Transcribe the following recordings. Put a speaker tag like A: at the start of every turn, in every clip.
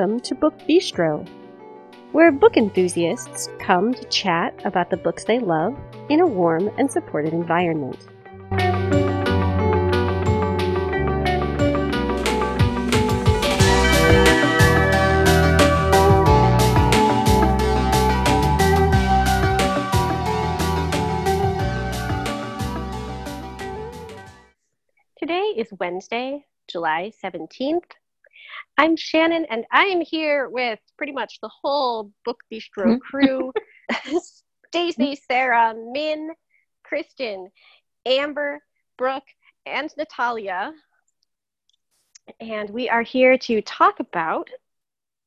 A: Welcome to Book Bistro, where book enthusiasts come to chat about the books they love in a warm and supportive environment. Today is Wednesday, July 17th. I'm Shannon, and I'm here with pretty much the whole Book Bistro crew Stacy, Sarah, Min, Kristen, Amber, Brooke, and Natalia. And we are here to talk about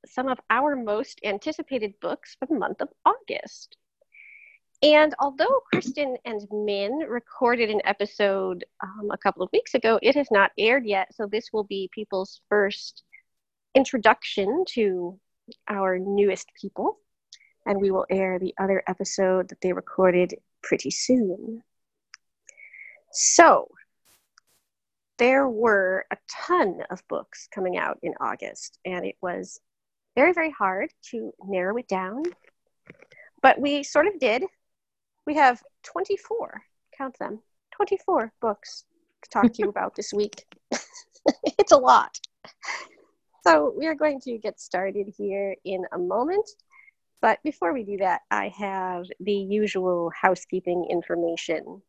A: some of our most anticipated books for the month of August. And although Kristen and Min recorded an episode um, a couple of weeks ago, it has not aired yet. So this will be people's first introduction to our newest people. And we will air the other episode that they recorded pretty soon. So there were a ton of books coming out in August, and it was very, very hard to narrow it down. But we sort of did we have 24, count them, 24 books to talk to you about this week. it's a lot. So we are going to get started here in a moment. But before we do that, I have the usual housekeeping information.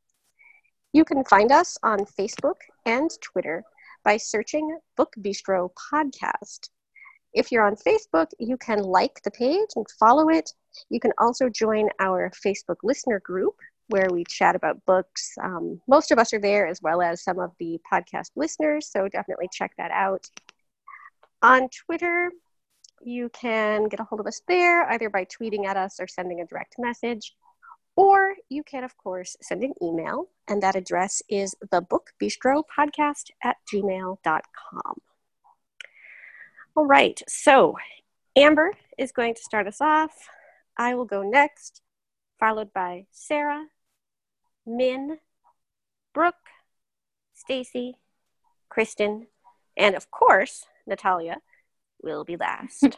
A: You can find us on Facebook and Twitter by searching Book Bistro Podcast. If you're on Facebook, you can like the page and follow it. You can also join our Facebook listener group where we chat about books. Um, most of us are there, as well as some of the podcast listeners, so definitely check that out. On Twitter, you can get a hold of us there either by tweeting at us or sending a direct message. Or you can, of course, send an email, and that address is thebookbistropodcast at gmail.com. All right, so Amber is going to start us off. I will go next, followed by Sarah, Min, Brooke, Stacy, Kristen, and of course, Natalia will be last.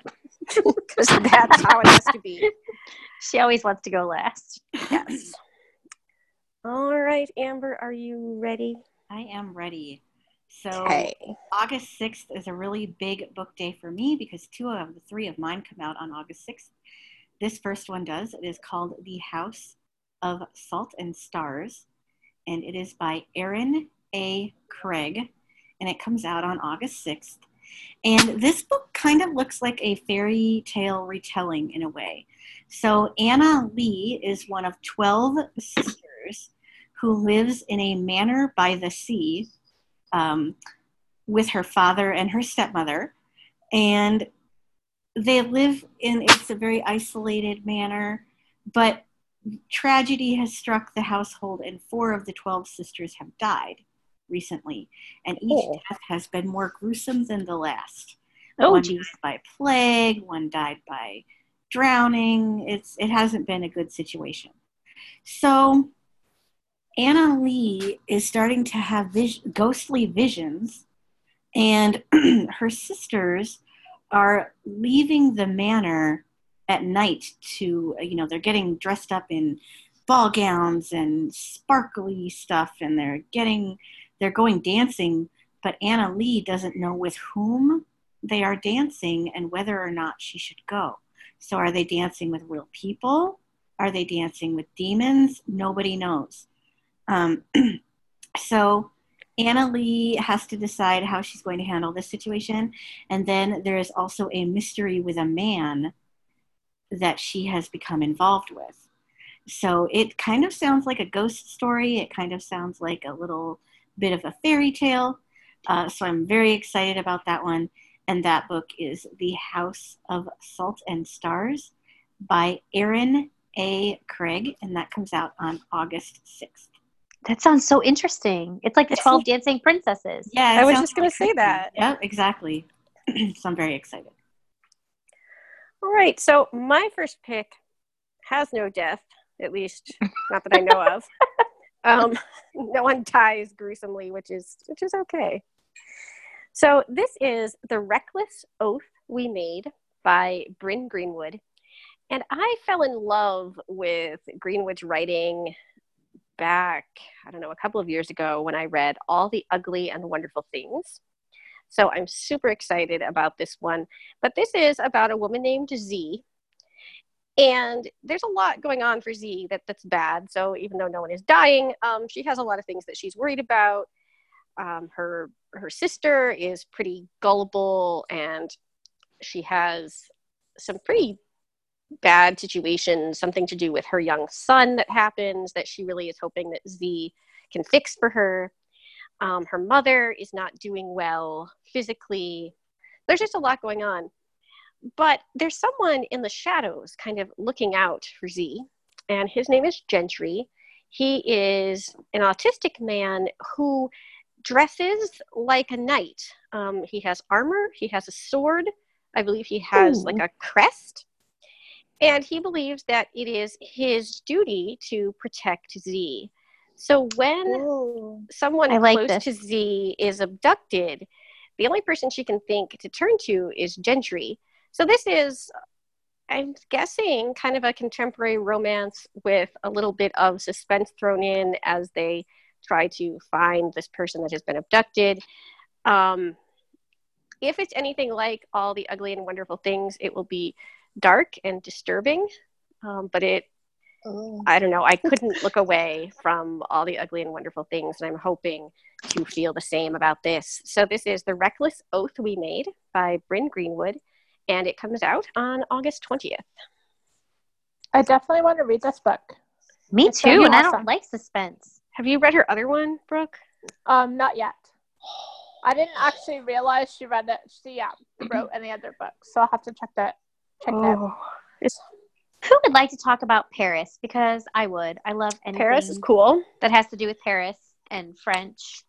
A: Because that's how it has to be.
B: She always wants to go last.
A: Yes. All right, Amber, are you ready?
C: I am ready. So
A: Okay.
C: August 6th is a really big book day for me because two of the three of mine come out on August 6th. This first one does. It is called The House of Salt and Stars, and it is by Erin A. Craig, and it comes out on August 6th. And this book kind of looks like a fairy tale retelling in a way. So Annaleigh is one of 12 sisters who lives in a manor by the sea um, with her father and her stepmother. And they live in, it's a very isolated manner, but tragedy has struck the household, and four of the 12 sisters have died recently. And each
A: Oh.
C: death has been more gruesome than the last.
B: Oh,
C: one
B: geez.
C: died by plague, one died by drowning. It's, it hasn't been a good situation. So Annaleigh is starting to have vis- ghostly visions, and her sisters are leaving the manor at night to, you know, they're getting dressed up in ball gowns and sparkly stuff, and they're getting, they're going dancing, but Annaleigh doesn't know with whom they are dancing and whether or not she should go. So, are they dancing with real people? Are they dancing with demons? Nobody knows. Um, so Annaleigh has to decide how she's going to handle this situation. And then there is also a mystery with a man that she has become involved with. So it kind of sounds like a ghost story. It kind of sounds like a little bit of a fairy tale. Uh, so I'm very excited about that one. And that book is The House of Salt and Stars by Erin A. Craig. And that comes out on August 6th.
B: That sounds so interesting. It's like the 12 dancing princesses.
C: Yeah,
A: I was just gonna say that.
C: Yeah, exactly. so I'm very excited.
A: All right, so my first pick has no death, at least not that I know of. Um, no one dies gruesomely, which is which is okay. So this is The Reckless Oath We Made by Bryn Greenwood. And I fell in love with Greenwood's writing back, I don't know, a couple of years ago when I read All the Ugly and Wonderful Things. So I'm super excited about this one. But this is about a woman named Z. And there's a lot going on for Z that, that's bad. So even though no one is dying, um, she has a lot of things that she's worried about. Um, her her sister is pretty gullible, and she has some pretty bad situations, something to do with her young son that happens that she really is hoping that Z can fix for her. Um, her mother is not doing well physically. There's just a lot going on. But there's someone in the shadows kind of looking out for Z, and his name is Gentry. He is an autistic man who dresses like a knight. Um, he has armor, he has a sword, I believe he has Ooh. like a crest. And he believes that it is his duty to protect Z. So when Ooh. someone like close this. to Z is abducted, the only person she can think to turn to is Gentry. So this is, I'm guessing, kind of a contemporary romance with a little bit of suspense thrown in as they try to find this person that has been abducted. Um, if it's anything like all the ugly and wonderful things, it will be dark and disturbing. Um, but it, oh. I don't know, I couldn't look away from all the ugly and wonderful things, and I'm hoping to feel the same about this. So this is The Reckless Oath We Made by Bryn Greenwood, and it comes out on August 20th.
D: I definitely want to read this book.
B: Me it's too, and awesome. I don't like suspense.
A: Have you read her other one, Brooke?
D: Um, not yet. I didn't actually realize she read it. She yeah wrote any other books, so I'll have to check that. Check oh. that.
B: Who would like to talk about Paris? Because I would. I love anything
A: Paris is cool
B: that has to do with Paris and French.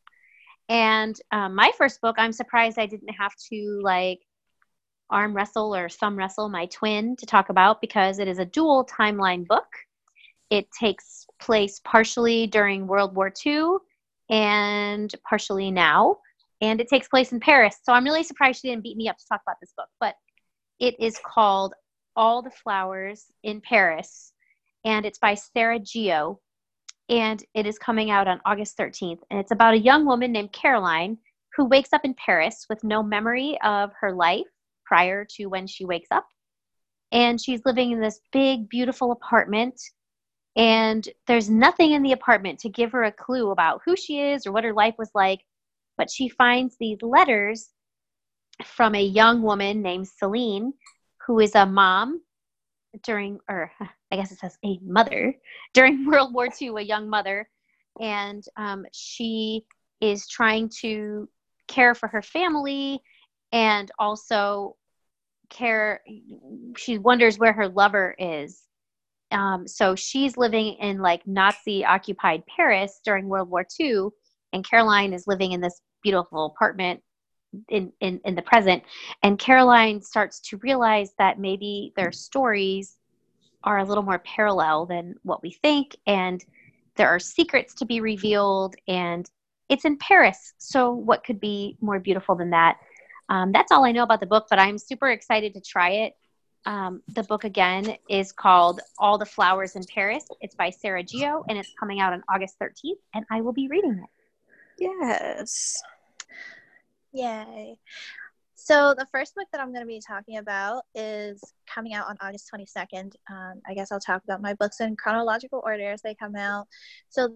B: And um, my first book, I'm surprised I didn't have to like arm wrestle or thumb wrestle my twin to talk about because it is a dual timeline book. It takes place partially during World War II and partially now and it takes place in Paris. So I'm really surprised she didn't beat me up to talk about this book. But it is called All the Flowers in Paris, and it's by Sarah Jio, and it is coming out on August 13th. And it's about a young woman named Caroline who wakes up in Paris with no memory of her life prior to when she wakes up. And she's living in this big, beautiful apartment. And there's nothing in the apartment to give her a clue about who she is or what her life was like but she finds these letters from a young woman named Celine, who is a mom during, or I guess it says a mother during World War II, a young mother. And um, she is trying to care for her family and also care. She wonders where her lover is. Um, so she's living in like Nazi occupied Paris during World War II, and Caroline is living in this beautiful apartment in, in, in the present. And Caroline starts to realize that maybe their stories are a little more parallel than what we think. And there are secrets to be revealed. And it's in Paris. So, what could be more beautiful than that? Um, that's all I know about the book, but I'm super excited to try it. Um, the book again is called All the Flowers in Paris. It's by Sarah Jio and it's coming out on August 13th, and I will be reading it.
A: Yes.
E: Yay. So the first book that I'm going to be talking about is coming out on August 22nd. Um, I guess I'll talk about my books in chronological order as they come out. So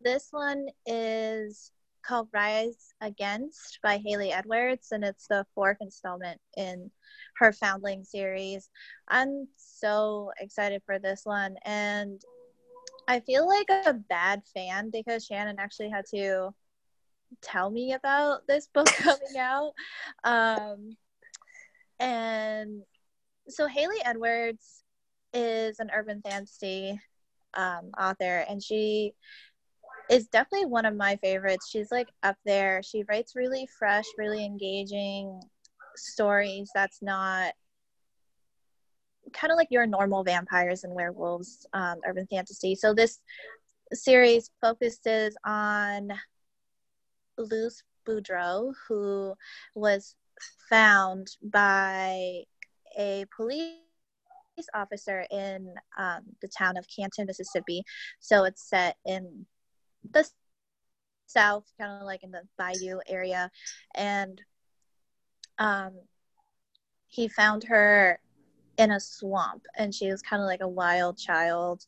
E: this one is called Rise Against by Haley Edwards, and it's the fourth installment in her Foundling series. I'm so excited for this one, and I feel like a bad fan because Shannon actually had to tell me about this book coming out. Um, and so Haley Edwards is an urban fantasy um, author, and she is definitely one of my favorites. She's like up there. She writes really fresh, really engaging stories that's not kind of like your normal vampires and werewolves um, urban fantasy. So this series focuses on Luce Boudreau, who was found by a police officer in um, the town of Canton, Mississippi. So it's set in the south, kind of like in the bayou area. And um, he found her in a swamp, and she was kind of like a wild child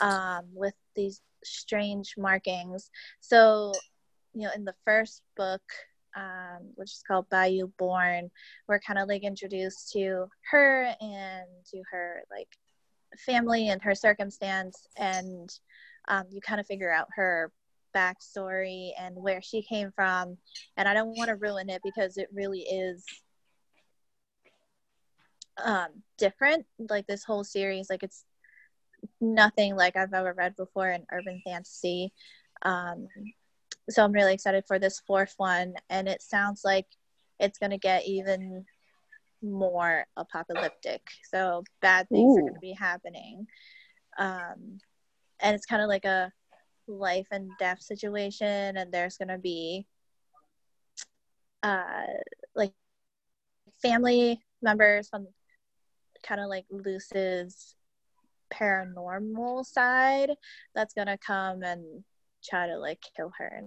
E: um, with these strange markings. So, you know, in the first book, um, which is called Bayou Born, we're kind of like introduced to her and to her like family and her circumstance, and um, you kind of figure out her backstory and where she came from. And I don't want to ruin it because it really is um, different. Like this whole series, like it's nothing like I've ever read before in urban fantasy. Um, so I'm really excited for this fourth one, and it sounds like it's going to get even more apocalyptic. So bad things Ooh. are going to be happening. Um, and it's kind of like a life and death situation, and there's going to be uh, like family members from kind of like Luce's paranormal side that's going to come and try to like kill her and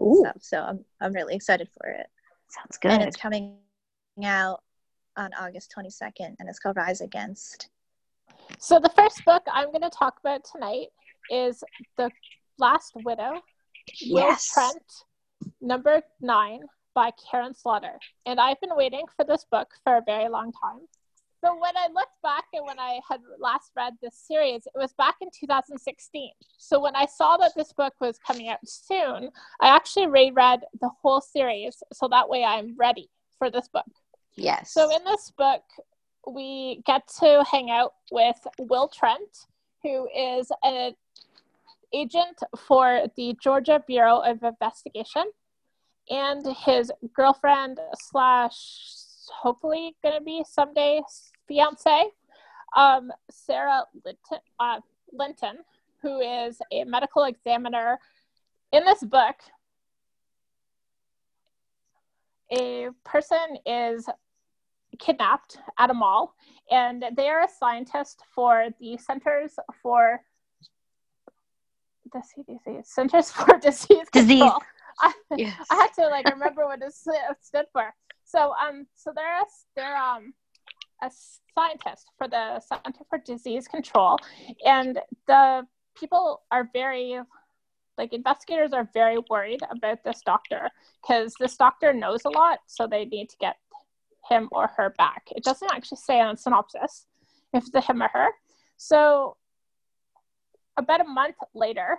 E: Ooh. stuff. So I'm I'm really excited for it.
B: Sounds good.
E: And it's coming out on August 22nd, and it's called Rise Against.
D: So the first book I'm going to talk about tonight is The Last Widow,
B: yes.
D: Will Trent, number nine by Karin Slaughter. And I've been waiting for this book for a very long time. So when I looked back and when I had last read this series, it was back in 2016. So when I saw that this book was coming out soon, I actually reread the whole series so that way I'm ready for this book.
B: Yes.
D: So in this book, we get to hang out with Will Trent, who is an agent for the Georgia Bureau of Investigation, and his girlfriend slash hopefully going to be someday fiance, um, Sara Linton, uh, Linton, who is a medical examiner. In this book, a person is kidnapped at a mall, and they are a scientist for the Centers for the CDC, Centers for Disease
B: Disease.
D: Control. I, yes. I had to like remember what it stood for. So um, so they're a, they're um a scientist for the Center for Disease Control, and the people are very like investigators are very worried about this doctor because this doctor knows a lot, so they need to get him or her back. It doesn't actually say on the synopsis if a him or her. So about a month later,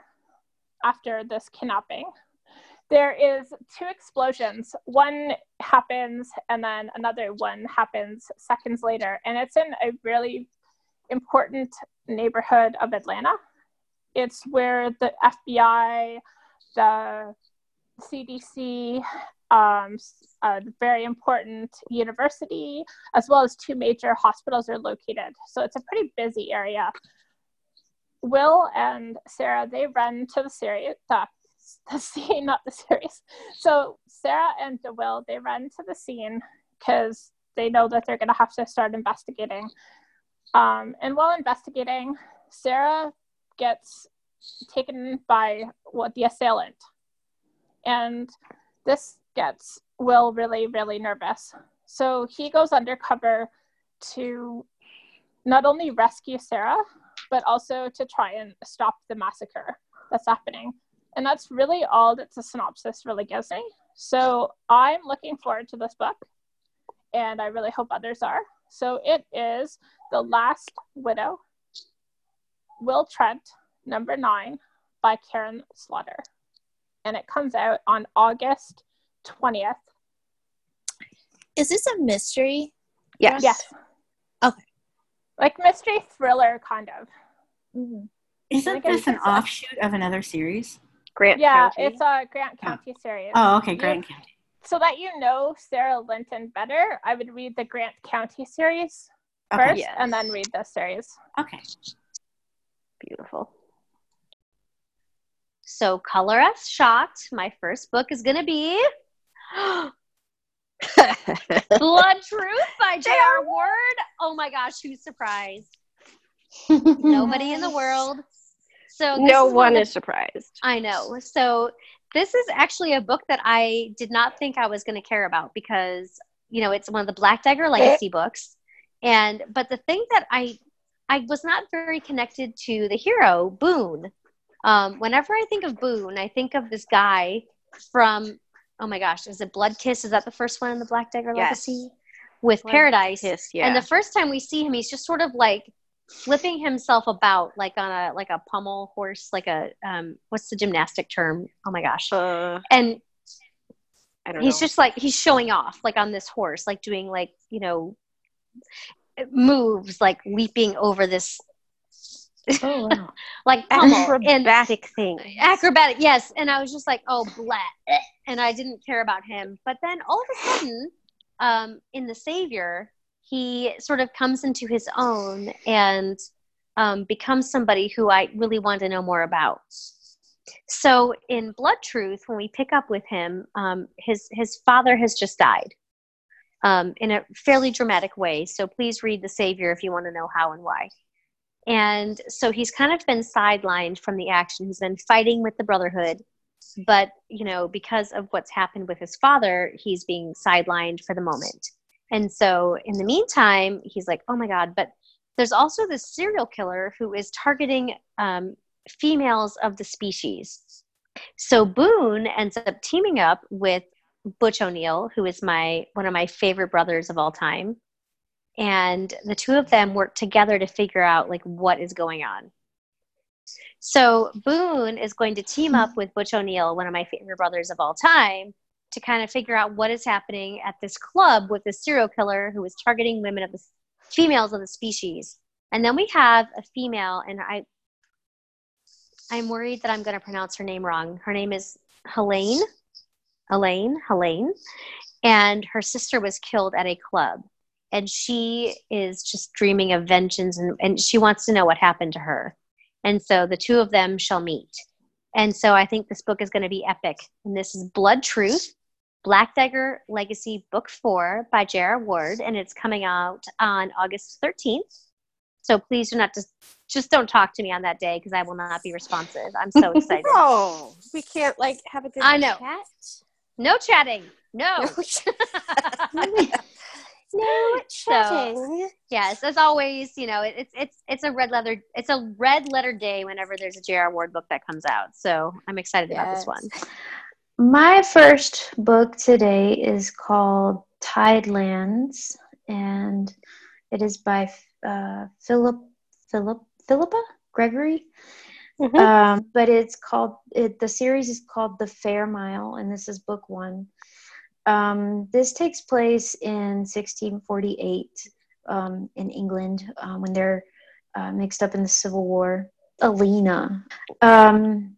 D: after this kidnapping, there is two explosions one happens and then another one happens seconds later and it's in a really important neighborhood of atlanta it's where the fbi the cdc um, a very important university as well as two major hospitals are located so it's a pretty busy area will and sarah they run to the, series, the the scene, not the series. So Sarah and Will they run to the scene because they know that they're going to have to start investigating. Um, and while investigating, Sarah gets taken by what the assailant, and this gets Will really, really nervous. So he goes undercover to not only rescue Sarah, but also to try and stop the massacre that's happening. And that's really all that the synopsis really gives me. So I'm looking forward to this book, and I really hope others are. So it is The Last Widow, Will Trent, number nine, by Karin Slaughter. And it comes out on August 20th.
E: Is this a mystery?
B: Yes.
D: Yes.
E: Okay.
D: Like mystery thriller, kind of.
C: Mm-hmm. Isn't this an offshoot of another series?
A: Grant
D: yeah,
A: County.
D: it's a Grant County oh. series.
C: Oh, okay, Grant you, County.
D: So that you know Sara Linton better, I would read the Grant County series
C: okay.
D: first
B: yes.
D: and then read this series.
C: Okay.
A: Beautiful.
B: So, Color Us Shocked, my first book is going to be Blood Truth by J.R. Ward. Oh my gosh, who's surprised? Nobody in the world. So
A: no
B: is
A: one is surprised.
B: I know. So this is actually a book that I did not think I was going to care about because you know it's one of the Black Dagger legacy books, and but the thing that I I was not very connected to the hero Boone. Um, whenever I think of Boone, I think of this guy from oh my gosh, is it Blood Kiss? Is that the first one in the Black Dagger
A: Yes.
B: legacy with
A: Blood
B: Paradise?
A: Kiss, yeah.
B: And the first time we see him, he's just sort of like flipping himself about like on a like a pommel horse like a um what's the gymnastic term oh my gosh
A: uh,
B: and
A: I don't
B: he's
A: know.
B: just like he's showing off like on this horse like doing like you know moves like leaping over this
E: Oh wow.
B: like pommel and
A: acrobatic thing.
B: acrobatic yes. And i was just like oh blah and i didn't care about him. But then all of a sudden um in the savior he sort of comes into his own and um, becomes somebody who i really want to know more about. So in blood truth when we pick up with him um, his his father has just died um, in a fairly dramatic way. So please read the savior if you want to know how and why and so he's kind of been sidelined from the action. He's been fighting with the Brotherhood, but you know, because of what's happened with his father, he's being sidelined for the moment. And so in the meantime, he's like, oh my God, but there's also this serial killer who is targeting um, females of the species. So Boone ends up teaming up with Butch O'Neal, who is my one of my favorite brothers of all time and the two of them work together to figure out like what is going on. So boone is going to team up with butch o'neal one of my favorite brothers of all time to kind of figure out what is happening at this club with this serial killer who is targeting women of the females of the species. And then we have a female and i i'm worried that i'm going to pronounce her name wrong. Her name is helene elaine helene and her sister was killed at a club and she is just dreaming of vengeance and, and she wants to know what happened to her. And so the two of them shall meet. And so i think this book is going to be epic. And this is blood truth black dagger legacy book four by j.r ward and it's coming out on august 13th so please do not just just don't talk to me on that day because i will not be responsive. I'm so excited.
A: Oh, we can't like have a good
B: I know.
A: chat.
B: no chatting. No.
A: No
B: So-
A: chatting.
B: Yes, as always, you know, it, it's it's it's a red leather it's a red letter day whenever there's a J.R. Ward book that comes out. So I'm excited about this one.
F: My first book today is called Tidelands, and it is by uh, Philip Philip Philippa Gregory.
A: Mhm.
F: Um, but it's called it, the series is called The Fairmile, and this is book one. Um, this takes place in 1648 um, in England um, when they're uh, mixed up in the Civil War. Alina. Um,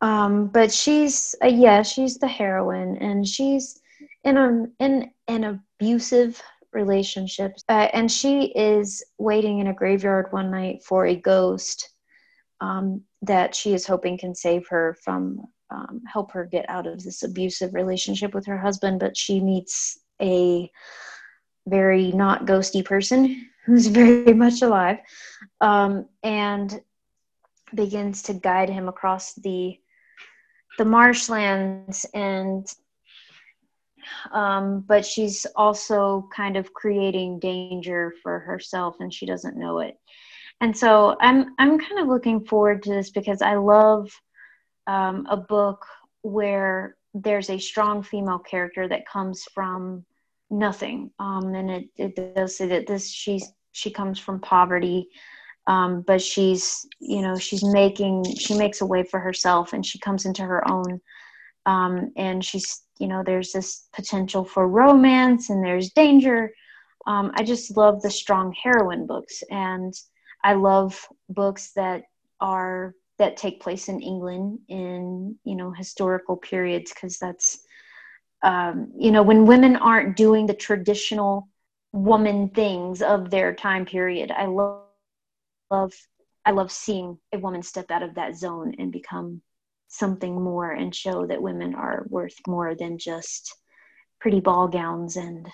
F: um, but she's uh, yeah, she's the heroine, and she's in a in an abusive relationship, uh, and she is waiting in a graveyard one night for a ghost um, that she is hoping can save her from um, help her get out of this abusive relationship with her husband. But she meets a very not ghosty person who's very much alive, um, and begins to guide him across the the marshlands and um, but she's also kind of creating danger for herself and she doesn't know it and so i'm i'm kind of looking forward to this because i love um, a book where there's a strong female character that comes from nothing. Um, and it, it does say that this she's she comes from poverty um, but she's you know she's making she makes a way for herself and she comes into her own. Um, and she's you know there's this potential for romance and there's danger. Um, i just love the strong heroine books and i love books that are that take place in england in you know historical periods because that's um, you know when women aren't doing the traditional woman things of their time period i love love I love seeing a woman step out of that zone and become something more and show that women are worth more than just pretty ball gowns and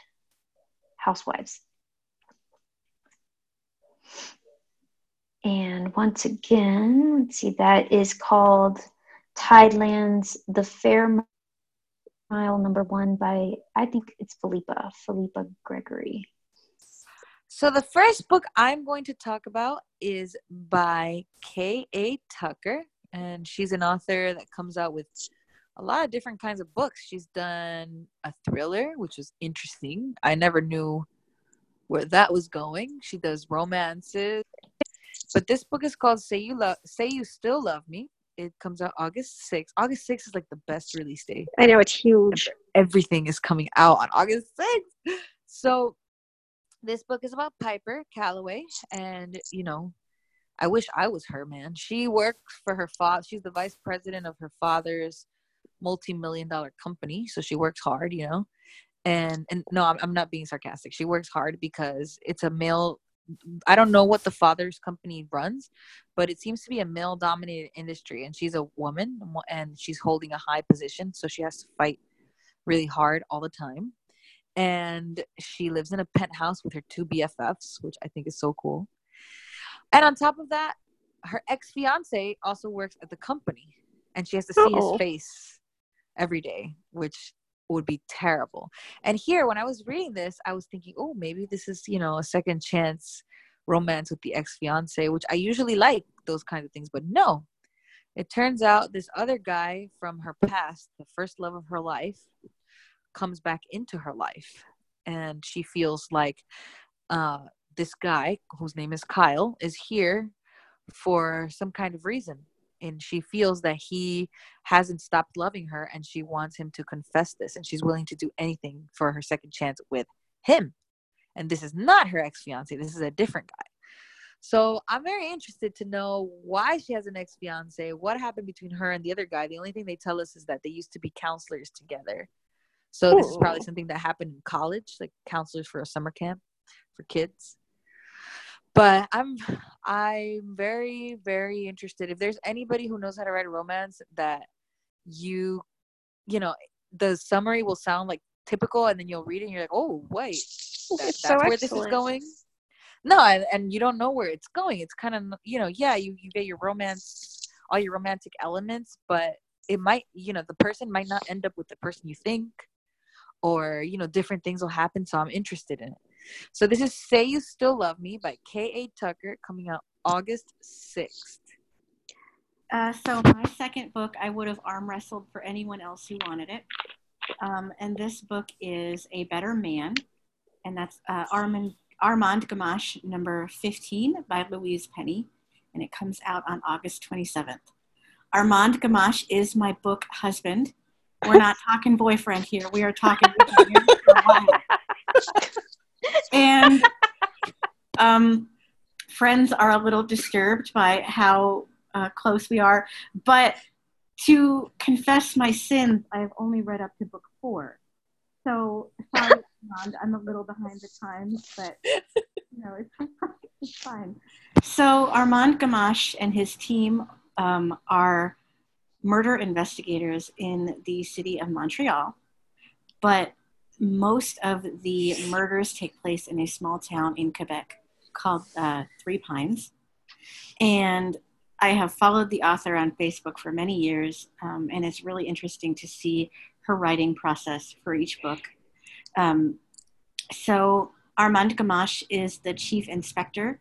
F: housewives. And once again, let's see, that is called Tidelands, The Fair Mile Number One by, I think it's Philippa, Philippa Gregory.
G: So the first book I'm going to talk about is by K.A. Tucker, and she's an author that comes out with a lot of different kinds of books. She's done a thriller, which is interesting. I never knew where that was going. She does romances. But this book is called Say You Love Say You Still Love Me. It comes out August 6th. August 6th is like the best release day.
A: I know it's huge.
G: Everything is coming out on August 6th. So this book is about Piper Calloway and you know, I wish I was her man. She works for her father. She's the vice president of her father's multi-million dollar company, so she works hard, you know. And and no, I'm, I'm not being sarcastic. She works hard because it's a male I don't know what the father's company runs, but it seems to be a male dominated industry and she's a woman and she's holding a high position, so she has to fight really hard all the time. And she lives in a penthouse with her two BFFs, which I think is so cool. And on top of that, her ex fiance also works at the company and she has to see Uh-oh. his oh. face every day, which would be terrible. And here, when I was reading this, I was thinking, oh, maybe this is, you know, a second chance romance with the ex fiance, which I usually like those kinds of things. But no, it turns out this other guy from her past, the first love of her life, comes back into her life. And she feels like uh, this guy, whose name is Kyle, is here for some kind of reason and she feels that he hasn't stopped loving her and she wants him to confess this and she's willing to do anything for her second chance with him. And this is not her ex-fiance this is a different guy. So i'm very interested to know why she has an ex-fiance what happened between her and the other guy. The only thing they tell us is that they used to be counselors together. So this is probably something that happened in college like counselors for a summer camp for kids but i'm i'm very very interested. If there's anybody who knows how to write a romance that you you know the summary will sound like typical and then you'll read it and you're like oh wait that, that's so where this is going? No and, and you don't know where it's going. It's kind of you know yeah you, you get your romance all your romantic elements but it might you know the person might not end up with the person you think or you know different things will happen so i'm interested in it so this is Say You Still Love Me by K.A. Tucker coming out August 6th.
C: Uh, so my second book, I would have arm wrestled for anyone else who wanted it. Um, and this book is A Better Man, and that's uh, Armand, Armand Gamache, number 15 by Louise Penny, and it comes out on August 27th. Armand Gamache is my book husband. We're not talking boyfriend here. We are talking and um, friends are a little disturbed by how uh, close we are. But to confess my sins, I have only read up to book four. So sorry, Armand, I'm a little behind the times, but you know it's, it's fine. So Armand Gamache and his team um, are murder investigators in the city of Montreal, but most of the murders take place in a small town in Quebec called uh, Three Pines. And I have followed the author on Facebook for many years, um, and it's really interesting to see her writing process for each book. Um, so, Armand Gamache is the chief inspector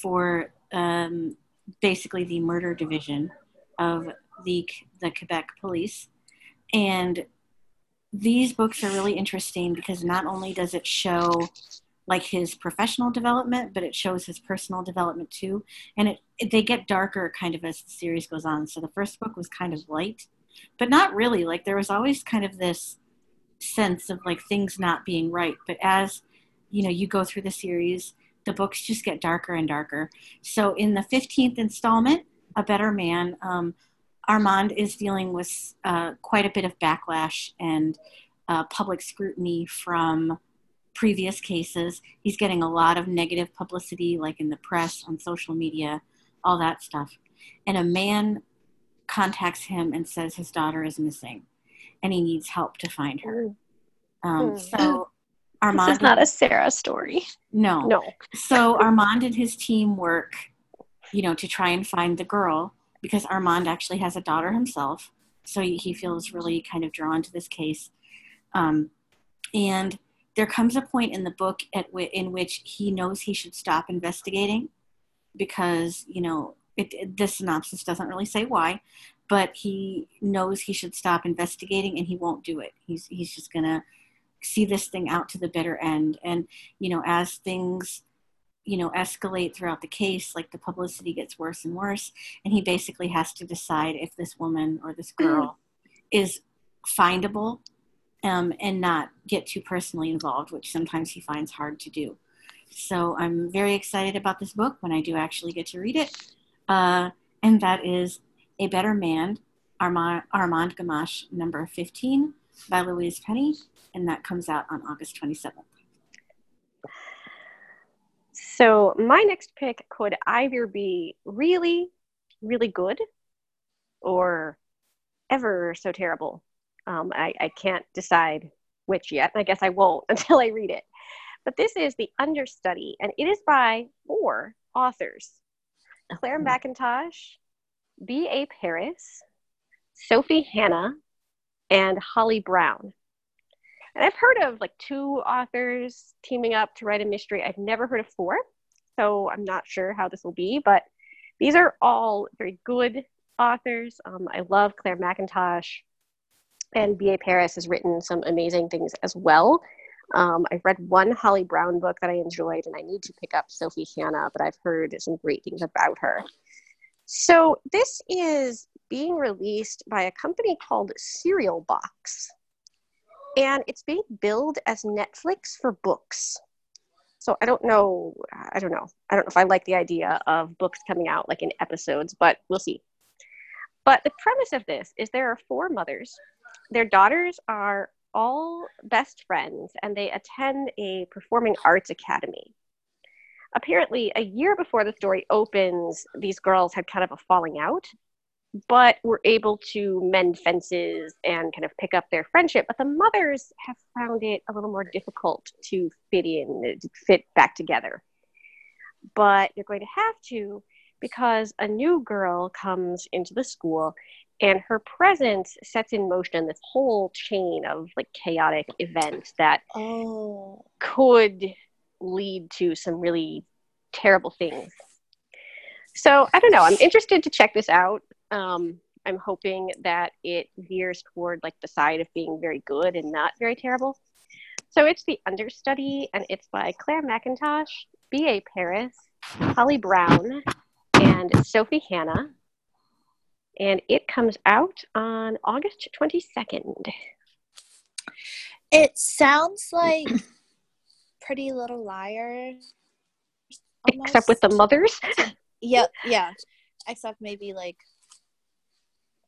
C: for um, basically the murder division of the, the Quebec police. And these books are really interesting because not only does it show like his professional development, but it shows his personal development too. And it, it, they get darker kind of as the series goes on. So the first book was kind of light, but not really. Like there was always kind of this sense of like things not being right. But as you know, you go through the series, the books just get darker and darker. So in the 15th installment, A Better Man, um, Armand is dealing with uh, quite a bit of backlash and uh, public scrutiny from previous cases. He's getting a lot of negative publicity, like in the press, on social media, all that stuff. And a man contacts him and says his daughter is missing and he needs help to find her. Um,
A: Mm.
C: so Armand,
B: This is not a Sarah story.
C: no,
A: No.
C: so Armand and his team work, you know, to try and find the girl because Armand actually has a daughter himself. So he feels really kind of drawn to this case. Um, and there comes a point in the book at w- in which he knows he should stop investigating because, you know, it, it, the synopsis doesn't really say why, but he knows he should stop investigating and he won't do it. He's, he's just to see this thing out to the bitter end. And, you know, as things you know escalate throughout the case like the publicity gets worse and worse and he basically has to decide if this woman or this girl is findable um, and not get too personally involved which sometimes he finds hard to do. So i'm very excited about this book when i do actually get to read it. Uh, and that is a better man armand, armand gamache number 15 by louise penny and that comes out on august 27th
A: So my next pick could either be really, really good or ever so terrible. Um, I, I can't decide which yet. I guess I won't until I read it. But this is The Understudy, and it is by four authors Clare Mackintosh, B.A. Paris, Sophie Hannah, and Holly Brown. And I've heard of like two authors teaming up to write a mystery. I've never heard of four, so I'm not sure how this will be, but these are all very good authors. Um, I love Clare Mackintosh, and B.A. Paris has written some amazing things as well. Um, I've read one Holly Brown book that I enjoyed, and I need to pick up Sophie Hannah, but I've heard some great things about her. So this is being released by a company called Serial Box and it's being billed as Netflix for books. So I don't know. I don't know. I don't know if I like the idea of books coming out like in episodes, but we'll see. But the premise of this is there are four mothers. Their daughters are all best friends, and they attend a performing arts academy. Apparently, a year before the story opens, these girls had kind of a falling out but were able to mend fences and kind of pick up their friendship. But the mothers have found it a little more difficult to fit in, uh, to fit back together. But they're going to have to because a new girl comes into the school and her presence sets in motion this whole chain of like chaotic events that
E: Oh.
A: could lead to some really terrible things. So I don't know. I'm interested to check this out. Um, I'm hoping that it veers toward like the side of being very good and not very terrible. So it's the understudy, and it's by Clare Mackintosh, B.A. Paris, Holly Brown, and Sophie Hannah. And it comes out on August 22nd.
E: It sounds like Pretty Little Liars.
A: Except with the mothers.
E: Yep, yeah. Except maybe like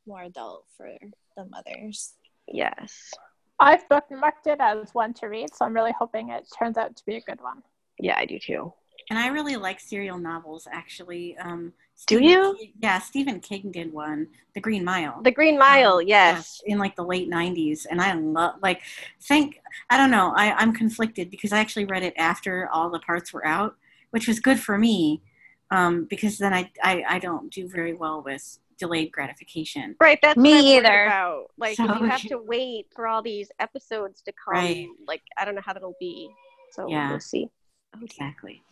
E: more adult for the mothers.
A: Yes.
D: I've bookmarked it as one to read, so I'm really hoping it turns out to be a good one.
A: Yeah, I do too.
C: And I really like serial novels, actually. Um,
A: Do you?
C: Yeah, Stephen King did one, The Green Mile.
A: The Green Mile,
C: Um,
A: yes.
C: in like the late 90s and i love like think i don't know I, i'm conflicted because i actually read it after all the parts were out which was good for me um, because then I, I i don't do very well with delayed gratification
A: Right, that's
B: Me
A: what I'm
B: either.
A: About. Like,
C: So-
A: you have to wait for all these episodes to come.
C: Right.
A: Like, I don't know how that'll be. So
C: Yeah.
A: we'll see.
C: exactly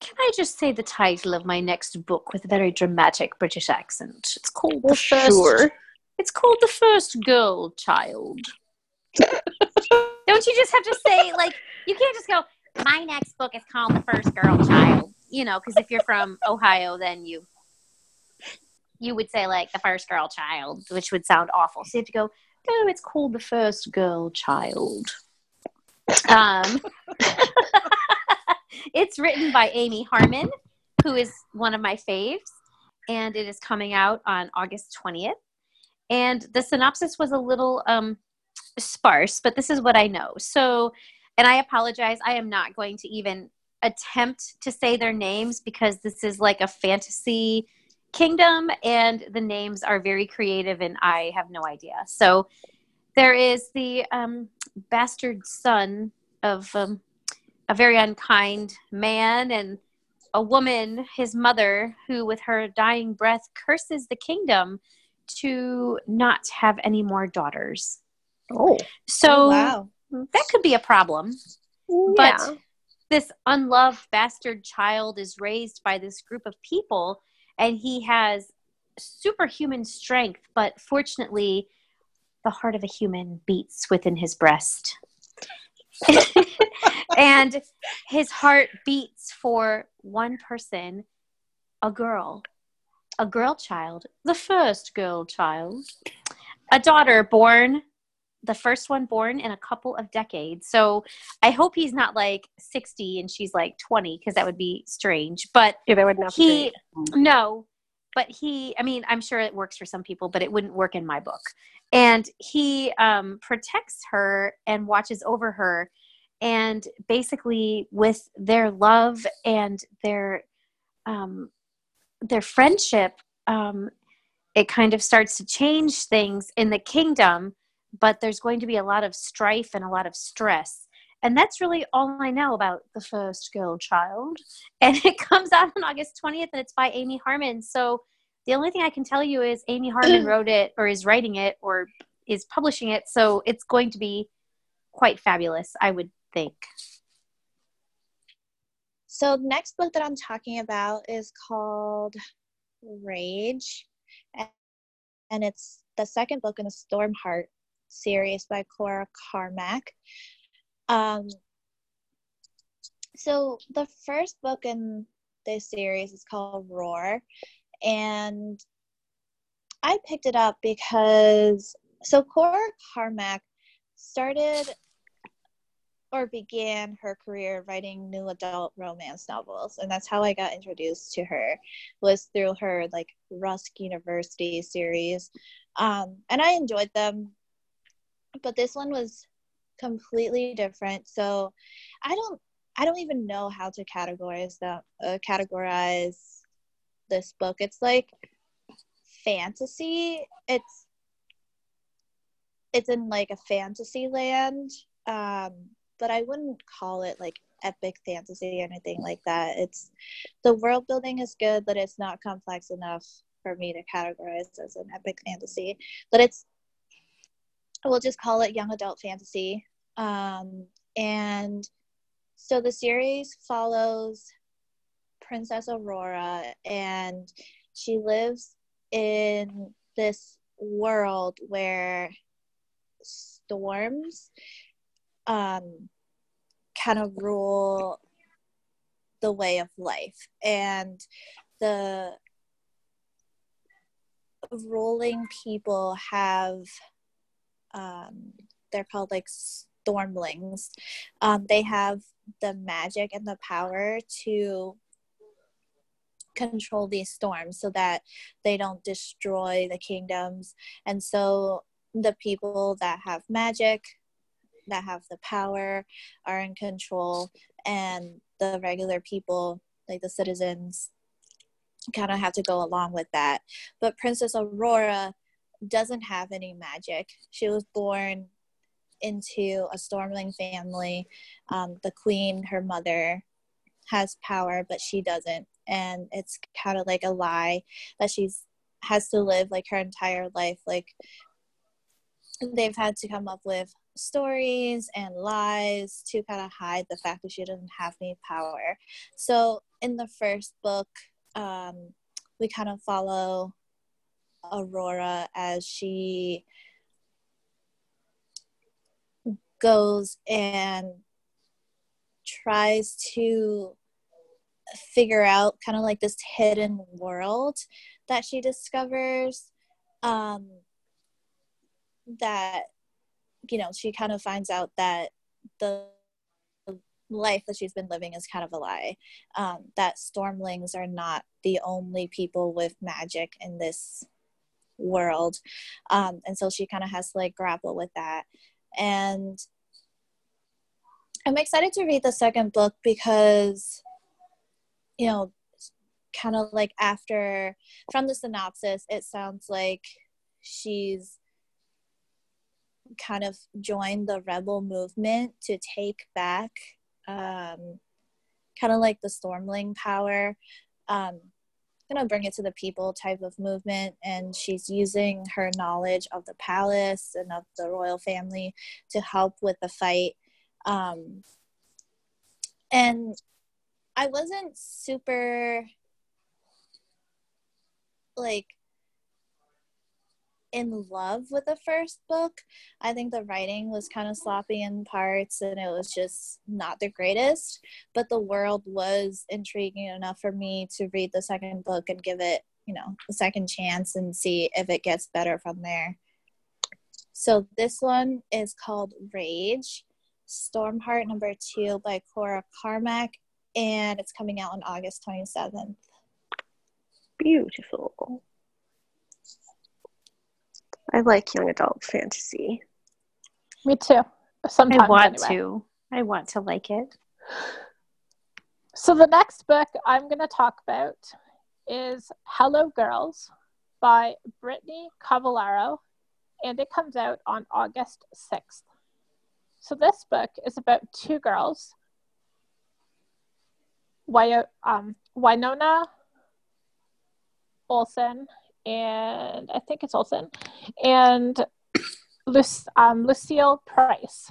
B: Can I just say the title of my next book with a very dramatic British accent? It's called The First.
A: sure.
B: It's called The First Girl Child. Don't you just have to say like you can't just go. My next book is called The First Girl Child. You know, because if you're from Ohio, then you you would say like the first girl child, which would sound awful. So you have to go. Oh, it's called The First Girl Child. Um, it's written by Amy Harmon, who is one of my faves, and it is coming out on August 20th. And the synopsis was a little um, sparse, but this is what I know. So, and I apologize, I am not going to even attempt to say their names because this is like a fantasy kingdom and the names are very creative and I have no idea. So, there is the um, bastard son of um, a very unkind man and a woman, his mother, who with her dying breath curses the kingdom to not have any more daughters.
A: Oh,
B: So
E: Oh, wow.
B: that could be a problem.
A: yeah.
B: But this unloved bastard child is raised by this group of people, and he has superhuman strength, but fortunately, the heart of a human beats within his breast. and his heart beats for one person, a girl, a girl child, the first girl child, a daughter born, the first one born in a couple of decades. So I hope he's not like 60 and she's like 20 because that would be strange. But
A: yeah, that would not
B: he, no, but he, I mean, I'm sure it works for some people, but it wouldn't work in my book. And he um, protects her and watches over her. And basically, with their love and their um, their friendship, um, it kind of starts to change things in the kingdom. But there's going to be a lot of strife and a lot of stress. And that's really all I know about the first girl child. And it comes out on August 20th and it's by Amy Harmon. So the only thing I can tell you is Amy Harmon wrote it or is writing it or is publishing it. So it's going to be quite fabulous, I would think.
E: So the next book that I'm talking about is called Rage, and- and it's the second book in the Stormheart series by Cora Carmack. Um, so the first book in this series is called Roar, and I picked it up because so Cora Carmack started or began her career writing new adult romance novels and that's how i got introduced to her was through her like rusk university series um, and i enjoyed them but this one was completely different so i don't i don't even know how to categorize that uh, categorize this book it's like fantasy it's it's in like a fantasy land um but I wouldn't call it like epic fantasy or anything like that. It's the world building is good, but it's not complex enough for me to categorize as an epic fantasy. But it's we'll just call it young adult fantasy. Um, and so the series follows Princess Aurora, and she lives in this world where storms um, kind of rule the way of life and the ruling people have um, they're called like stormlings. Um, they have the magic and the power to control these storms so that they don't destroy the kingdoms. And so the people that have magic that have the power are in control. And the regular people like the citizens kind of have to go along with that. But princess aurora doesn't have any magic. She was born into a stormling family. Um, the queen her mother has power but she doesn't. And it's kind of like a lie that she's has to live like her entire life. Like they've had to come up with stories and lies to kind of hide the fact that she doesn't have any power. So in the first book, um, we kind of follow Aurora as she goes and tries to figure out kind of like this hidden world that she discovers um, that you know she kind of finds out that the life that she's been living is kind of a lie um, that stormlings are not the only people with magic in this world. Um, and so she kind of has to like grapple with that. And i'm excited to read the second book because you know kind of like after from the synopsis it sounds like she's kind of joined the rebel movement to take back um, kind of like the stormling power. Um, kind of bring it to the people type of movement and she's using her knowledge of the palace and of the royal family to help with the fight. Um, and i wasn't super like in love with the first book. I think the writing was kind of sloppy in parts and it was just not the greatest, but the world was intriguing enough for me to read the second book and give it, you know, a second chance and see if it gets better from there. So this one is called Rage, Stormheart number 2 by Cora Carmack and it's coming out on August 27th.
A: Beautiful. I like young adult fantasy.
D: Me too. Sometimes
B: I want
D: anyway.
B: to. I want to like it.
D: So the next book I'm going to talk about is Hello Girls by Brittany Cavallaro, and it comes out on August 6th. So this book is about two girls, Wy- um, Winona Olson, and I think it's Olson, and Luc- um, Lucille Price.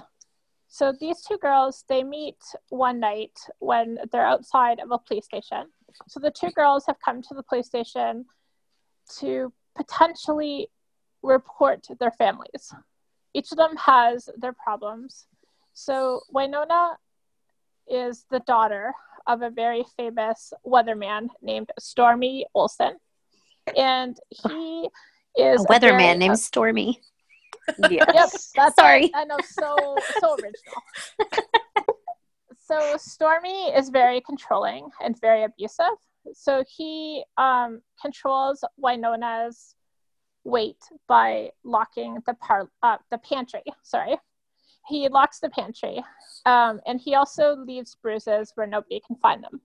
D: So these two girls, they meet one night when they're outside of a police station. So the two girls have come to the police station to potentially report their families. Each of them has their problems. So Winona is the daughter of a very famous weatherman named Stormy Olson. And he is
B: A weatherman
D: very-
B: named Stormy.
A: Yes.
D: Yep, that's
B: Sorry.
D: it. I know, so so original. so Stormy is very controlling and very abusive. So he um, controls Winona's weight by locking the par- uh, the pantry. Sorry, he locks the pantry, um, and he also leaves bruises where nobody can find them.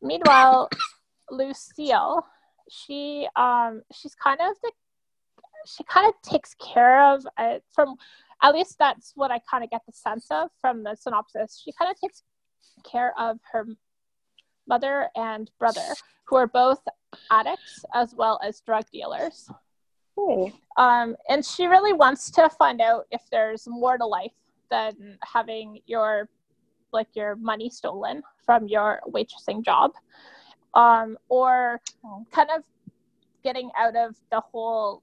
D: Meanwhile, Lucille, she um, she's kind of the she kind of takes care of uh, from at least that's what I kind of get the sense of from the synopsis. She kind of takes care of her mother and brother, who are both addicts as well as drug dealers.
A: Oh,
D: Um, and she really wants to find out if there's more to life than having your like your money stolen from your waitressing job, um, or kind of getting out of the whole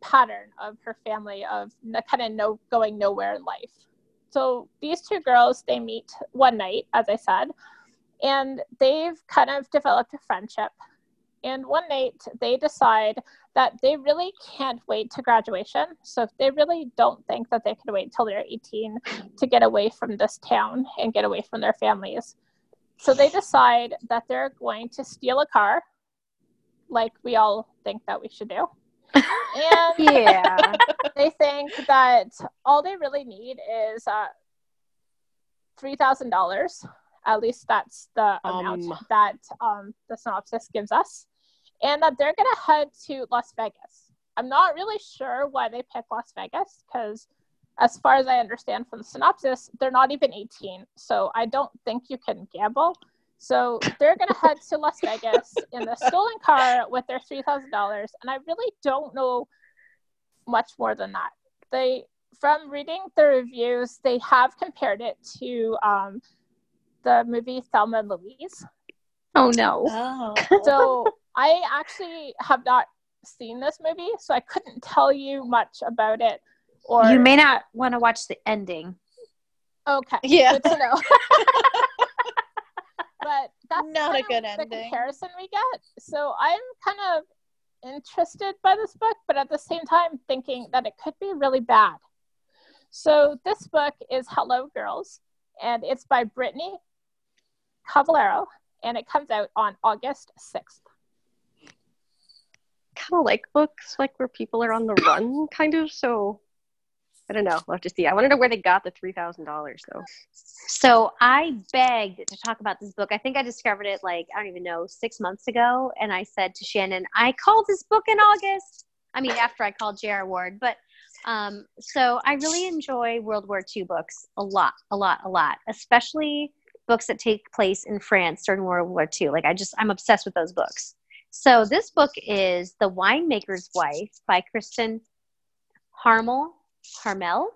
D: pattern of her family of kind of no going nowhere in life. So these two girls they meet one night, as I said, and they've kind of developed a friendship. And one night they decide that they really can't wait to graduation. So they really don't think that they can wait until they're 18 to get away from this town and get away from their families. So they decide that they're going to steal a car, like we all think that we should do. And
A: yeah.
D: they think that all they really need is uh, $3,000. At least that's the amount
A: Um.
D: that um, the synopsis gives us. And that they're going to head to Las Vegas. I'm not really sure why they picked Las Vegas because, as far as I understand from the synopsis, they're not even 18. So I don't think you can gamble. So they're going to head to Las Vegas in the stolen car with their $3,000. And I really don't know much more than that. They, from reading the reviews, they have compared it to um, the movie Thelma and Louise.
B: Oh no.
E: Oh.
D: So I actually have not seen this movie, so I couldn't tell you much about it. Or
B: you may not want to watch the ending.
D: okay,
E: Yeah.
D: good to know. but that's
E: Not a
D: kind of
E: good
D: the
E: ending.
D: comparison we get. So I'm kind of interested by this book, but at the same time thinking that it could be really bad. So this book is Hello Girls, and it's by Brittany Cavallaro, and it comes out on August 6th.
A: kind of like books like where people are on the run, kind of. So I don't know. We'll have to see. I want to know where they got the three thousand dollars though.
B: So I begged to talk about this book. I think I discovered it like, I don't even know, six months ago. And I said to Shannon, I called this book in August. I mean, after I called J.R. Ward, but Um, so I really enjoy World War II books a lot, a lot, a lot, especially books that take place in France during World War II. Like I just, I'm obsessed with those books. So this book is The Winemaker's Wife by Kristen Harmel. Harmel.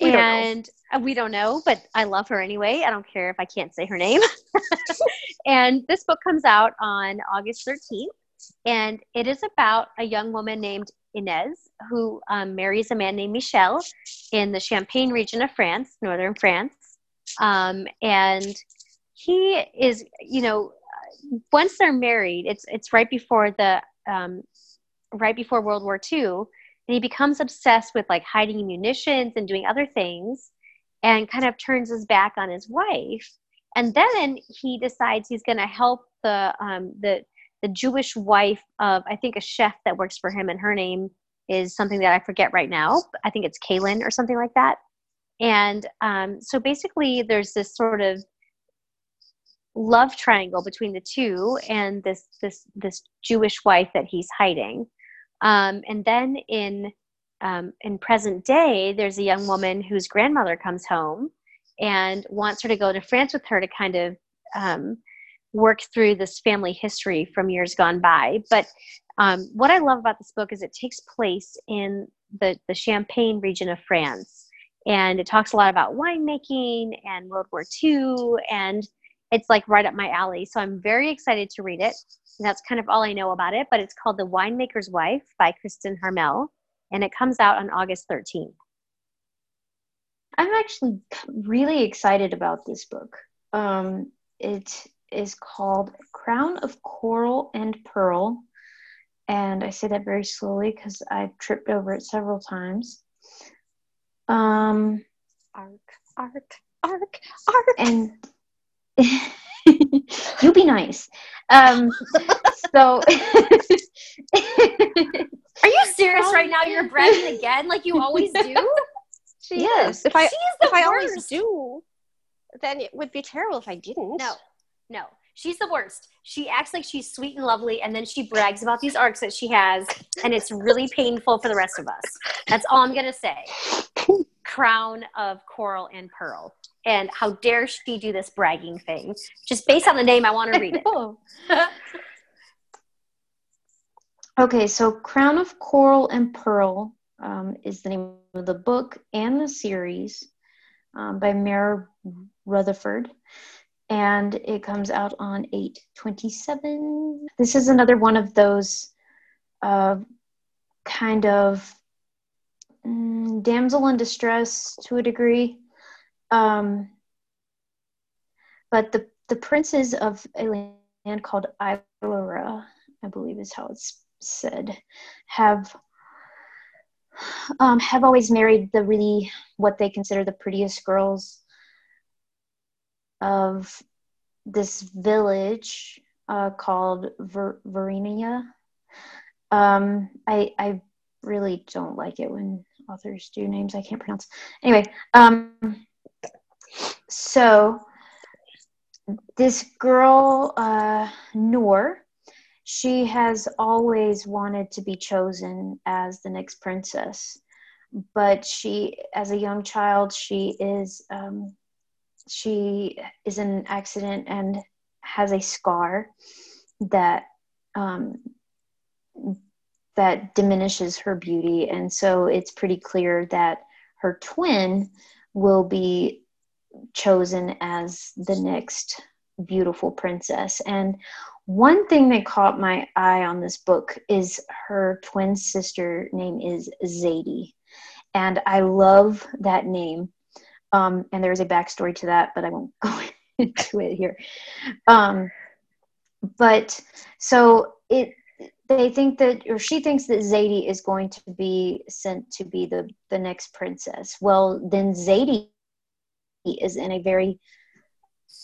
A: We don't
B: and uh, we don't know, but I love her anyway. I don't care if I can't say her name. and this book comes out on August 13th. And it is about a young woman named Inez who um, marries a man named Michel in the Champagne region of France, northern France. Um, and he is, you know, once they're married, it's it's right before the um, right before World War II, and he becomes obsessed with like hiding munitions and doing other things, and kind of turns his back on his wife. And then he decides he's going to help the um, the the Jewish wife of I think a chef that works for him, and her name is something that I forget right now. I think it's Kaylin or something like that. And um, so basically, there's this sort of love triangle between the two and this this this Jewish wife that he's hiding. Um, and then in um, in present day, there's a young woman whose grandmother comes home and wants her to go to France with her to kind of um, work through this family history from years gone by. But um, what I love about this book is it takes place in the, the Champagne region of France. And it talks a lot about winemaking and World War II. And it's like right up my alley. So I'm very excited to read it. And that's kind of all I know about it. But it's called The Winemaker's Wife by Kristen Harmel. And it comes out on August 13th.
F: I'm actually really excited about this book. Um, it is called Crown of Coral and Pearl. And I say that very slowly because I've tripped over it several times. Um,
A: Arc, arc, arc, arc.
F: and you be nice. Um, so,
B: Are you serious right now? You're bragging again like you always do?
A: She
F: Yes.
A: is. If I
B: She's the
A: if I always do, then it would be terrible if I didn't.
B: No, no. She's the worst. She acts like she's sweet and lovely, and then she brags about these arcs that she has, and it's really painful for the rest of us. That's all I'm gonna say. Crown of coral and pearl. And how dare she do this bragging thing? Just based on the name, I want to read it.
F: Okay, so Crown of Coral and Pearl um, is the name of the book and the series um, by Mara Rutherford. And it comes out on 827. This is another one of those uh, kind of mm, damsel in distress to a degree. Um, but the, the princes of a land called Ilara, I believe is how it's said, have um, have always married the really what they consider the prettiest girls of this village uh, called Ver- Varenia. Um, I I really don't like it when authors do names I can't pronounce. Anyway, um, so this girl uh, Noor, she has always wanted to be chosen as the next princess, but she, as a young child, she is um, she is in an accident and has a scar that um, that diminishes her beauty, and so it's pretty clear that her twin will be chosen as the next beautiful princess. And one thing that caught my eye on this book is her twin sister name is Zadie. And I love that name. Um, and there's a backstory to that, but I won't go into it here. Um, but so it they think that or she thinks that Zadie is going to be sent to be the the next princess. Well, then Zadie is in a very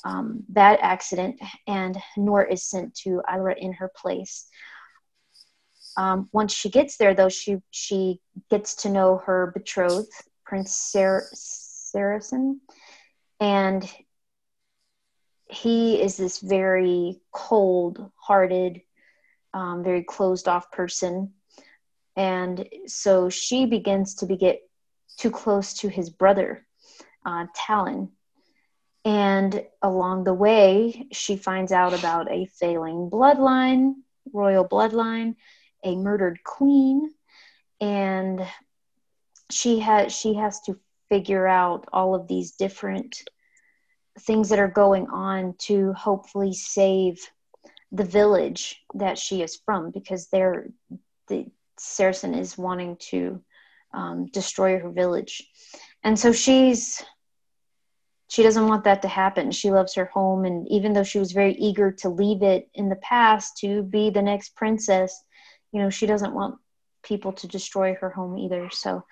F: um, bad accident, and Noor is sent to Ira in her place. Um, once she gets there, though, she she gets to know her betrothed, Prince Sar- Saracen, and he is this very cold-hearted, um, very closed-off person. and so she begins to be get too close to his brother, uh, Talon. And along the way, she finds out about a failing bloodline, royal bloodline, a murdered queen, and she has she has to figure out all of these different things that are going on to hopefully save the village that she is from because they're the Saracen is wanting to um, destroy her village, and so she's she doesn't want that to happen. She loves her home, and even though she was very eager to leave it in the past to be the next princess, you know, she doesn't want people to destroy her home either. So,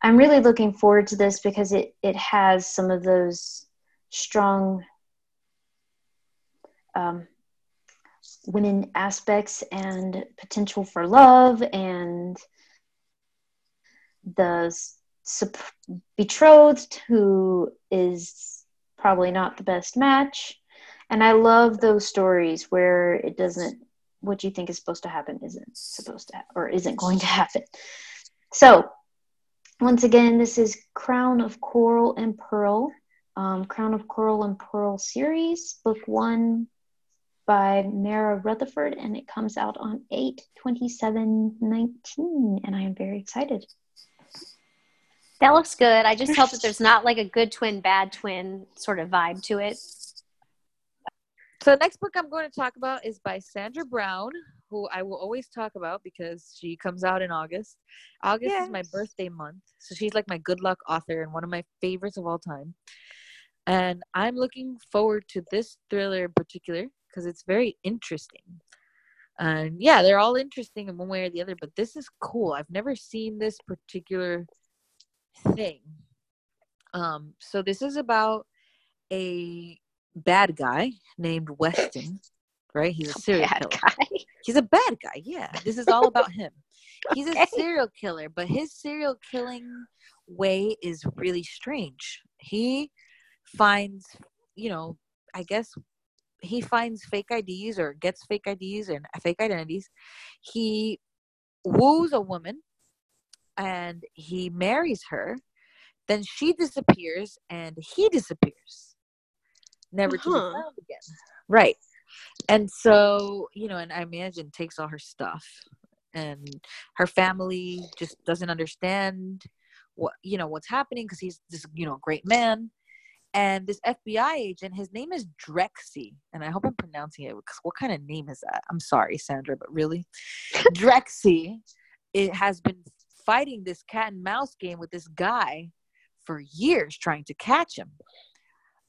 F: I'm really looking forward to this because it it has some of those strong um, women aspects and potential for love and the betrothed who is probably not the best match and i love those stories where it doesn't what you think is supposed to happen isn't supposed to or isn't going to happen so once again this is crown of coral and pearl um, crown of coral and pearl series book one by Mara Rutherford, and it comes out on 8 27 19. And I am very excited.
B: That looks good. I just hope that there's not like a good twin, bad twin sort of vibe to it.
G: So the next book I'm going to talk about is by Sandra Brown, who I will always talk about because she comes out in August. August yes. is my birthday month, so she's like my good luck author and one of my favorites of all time. And I'm looking forward to this thriller in particular because it's very interesting. And yeah, they're all interesting in one way or the other, but this is cool. I've never seen this particular thing. Um, so this is about a bad guy named Weston, right? He's a serial bad killer. Guy. He's a bad guy. Yeah, this is all about him. He's okay. a serial killer, but his serial killing way is really strange. He finds, you know, I guess he finds fake IDs or gets fake IDs and fake identities. He woos a woman and he marries her. Then she disappears and he disappears, never uh-huh. to be uh-huh. found again. Right. And so, you know, and I imagine takes all her stuff and her family just doesn't understand what, you know, what's happening because he's this, you know, great man and this FBI agent, his name is Drexy, and I hope I'm pronouncing it because what kind of name is that? I'm sorry, Sandra, but really, Drexy, it has been fighting this cat and mouse game with this guy for years, trying to catch him,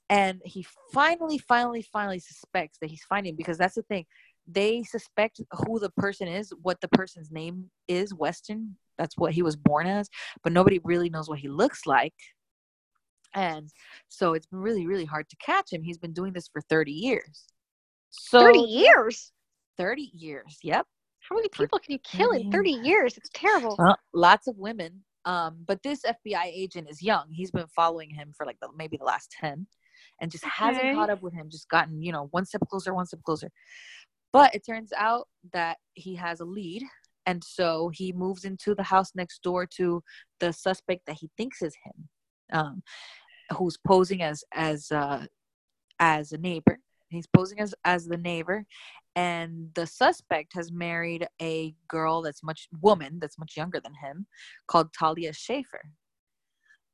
G: and he finally, finally, finally suspects that he's finding because that's the thing. They suspect who the person is, what the person's name is, Weston. That's what he was born as, but nobody really knows what he looks like. And so it's been really really hard to catch him. He's been doing this for 30 years.
A: So 30 years?
G: 30 years yep
A: how many people can you kill in 30 years? It's terrible.
G: Well, lots of women um, but this fbi agent is young. He's been following him for like the, maybe the last 10 and just okay. hasn't caught up with him. Just gotten you know one step closer one step closer. But it turns out that he has a lead and so he moves into the house next door to the suspect that he thinks is him um, who's posing as as uh, as a neighbor. He's posing as as the neighbor, and the suspect has married a girl that's much woman that's much younger than him, called Talia Schaefer,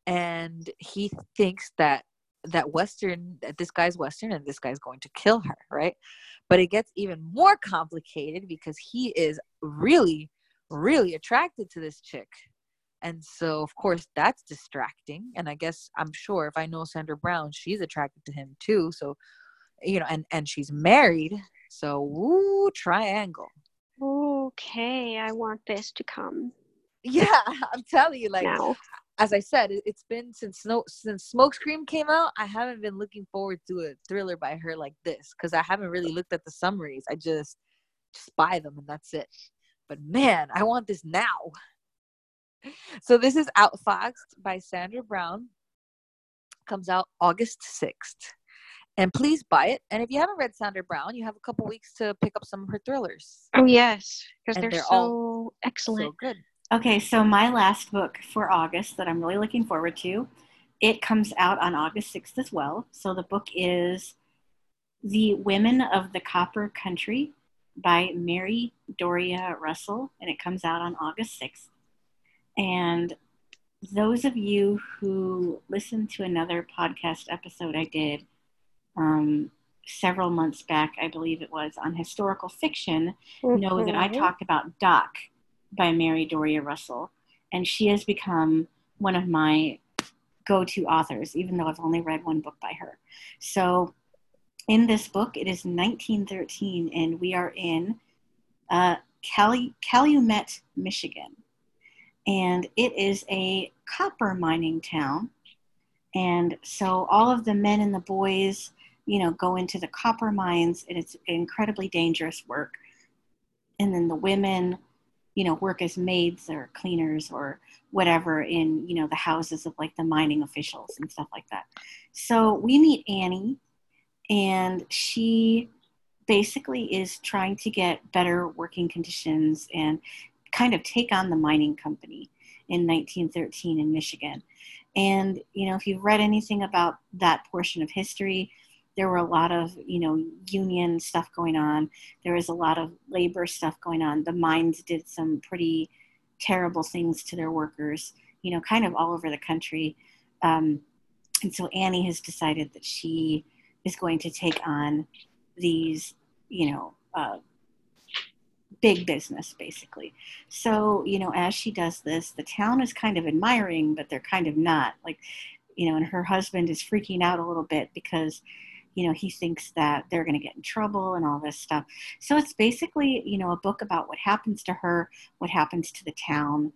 G: and he thinks that that Weston that this guy's Weston and this guy's going to kill her, right? But it gets even more complicated because he is really, really attracted to this chick and so, of course, that's distracting. And I guess I'm sure if I know Sandra Brown, she's attracted to him too. So, you know, and and she's married. So, woo, triangle.
A: Okay, I want this to come.
G: Yeah, I'm telling you, like now. as I said, it's been since Snow since Smokescreen came out. I haven't been looking forward to a thriller by her like this because I haven't really looked at the summaries. I just just buy them and that's it. But man, I want this now so this is Outfoxed by Sandra Brown. Comes out August 6th. And please buy it. And if you haven't read Sandra Brown, you have a couple weeks to pick up some of her thrillers.
A: Oh yes, because they're, they're, so excellent. So
G: good.
C: Okay, so my last book for August that I'm really looking forward to, it comes out on August 6th as well. So the book is The Women of the Copper Country by Mary Doria Russell, and it comes out on August 6th. And those of you who listened to another podcast episode I did um, several months back, I believe it was, on historical fiction, mm-hmm. know that I mm-hmm. talked about Doc by Mary Doria Russell. And she has become one of my go to authors, even though I've only read one book by her. So in this book, it is 1913, and we are in uh, Calumet, Michigan. And it is a copper mining town. And so all of the men and the boys, you know, go into the copper mines, and it's incredibly dangerous work. And then the women, you know, work as maids or cleaners or whatever in, you know, the houses of like the mining officials and stuff like that. So we meet Annie, and she basically is trying to get better working conditions and kind of take on the mining company in 1913 in Michigan. And, you know, if you've read anything about that portion of history, there were a lot of, you know, union stuff going on. There was a lot of labor stuff going on. The mines did some pretty terrible things to their workers, you know, kind of all over the country. Um, and so Annie has decided that she is going to take on these, you know, uh, big business basically. So, you know, as she does this, the town is kind of admiring, but they're kind of not. Like, you know, and her husband is freaking out a little bit because, you know, he thinks that they're going to get in trouble and all this stuff. So it's basically, you know, a book about what happens to her, what happens to the town,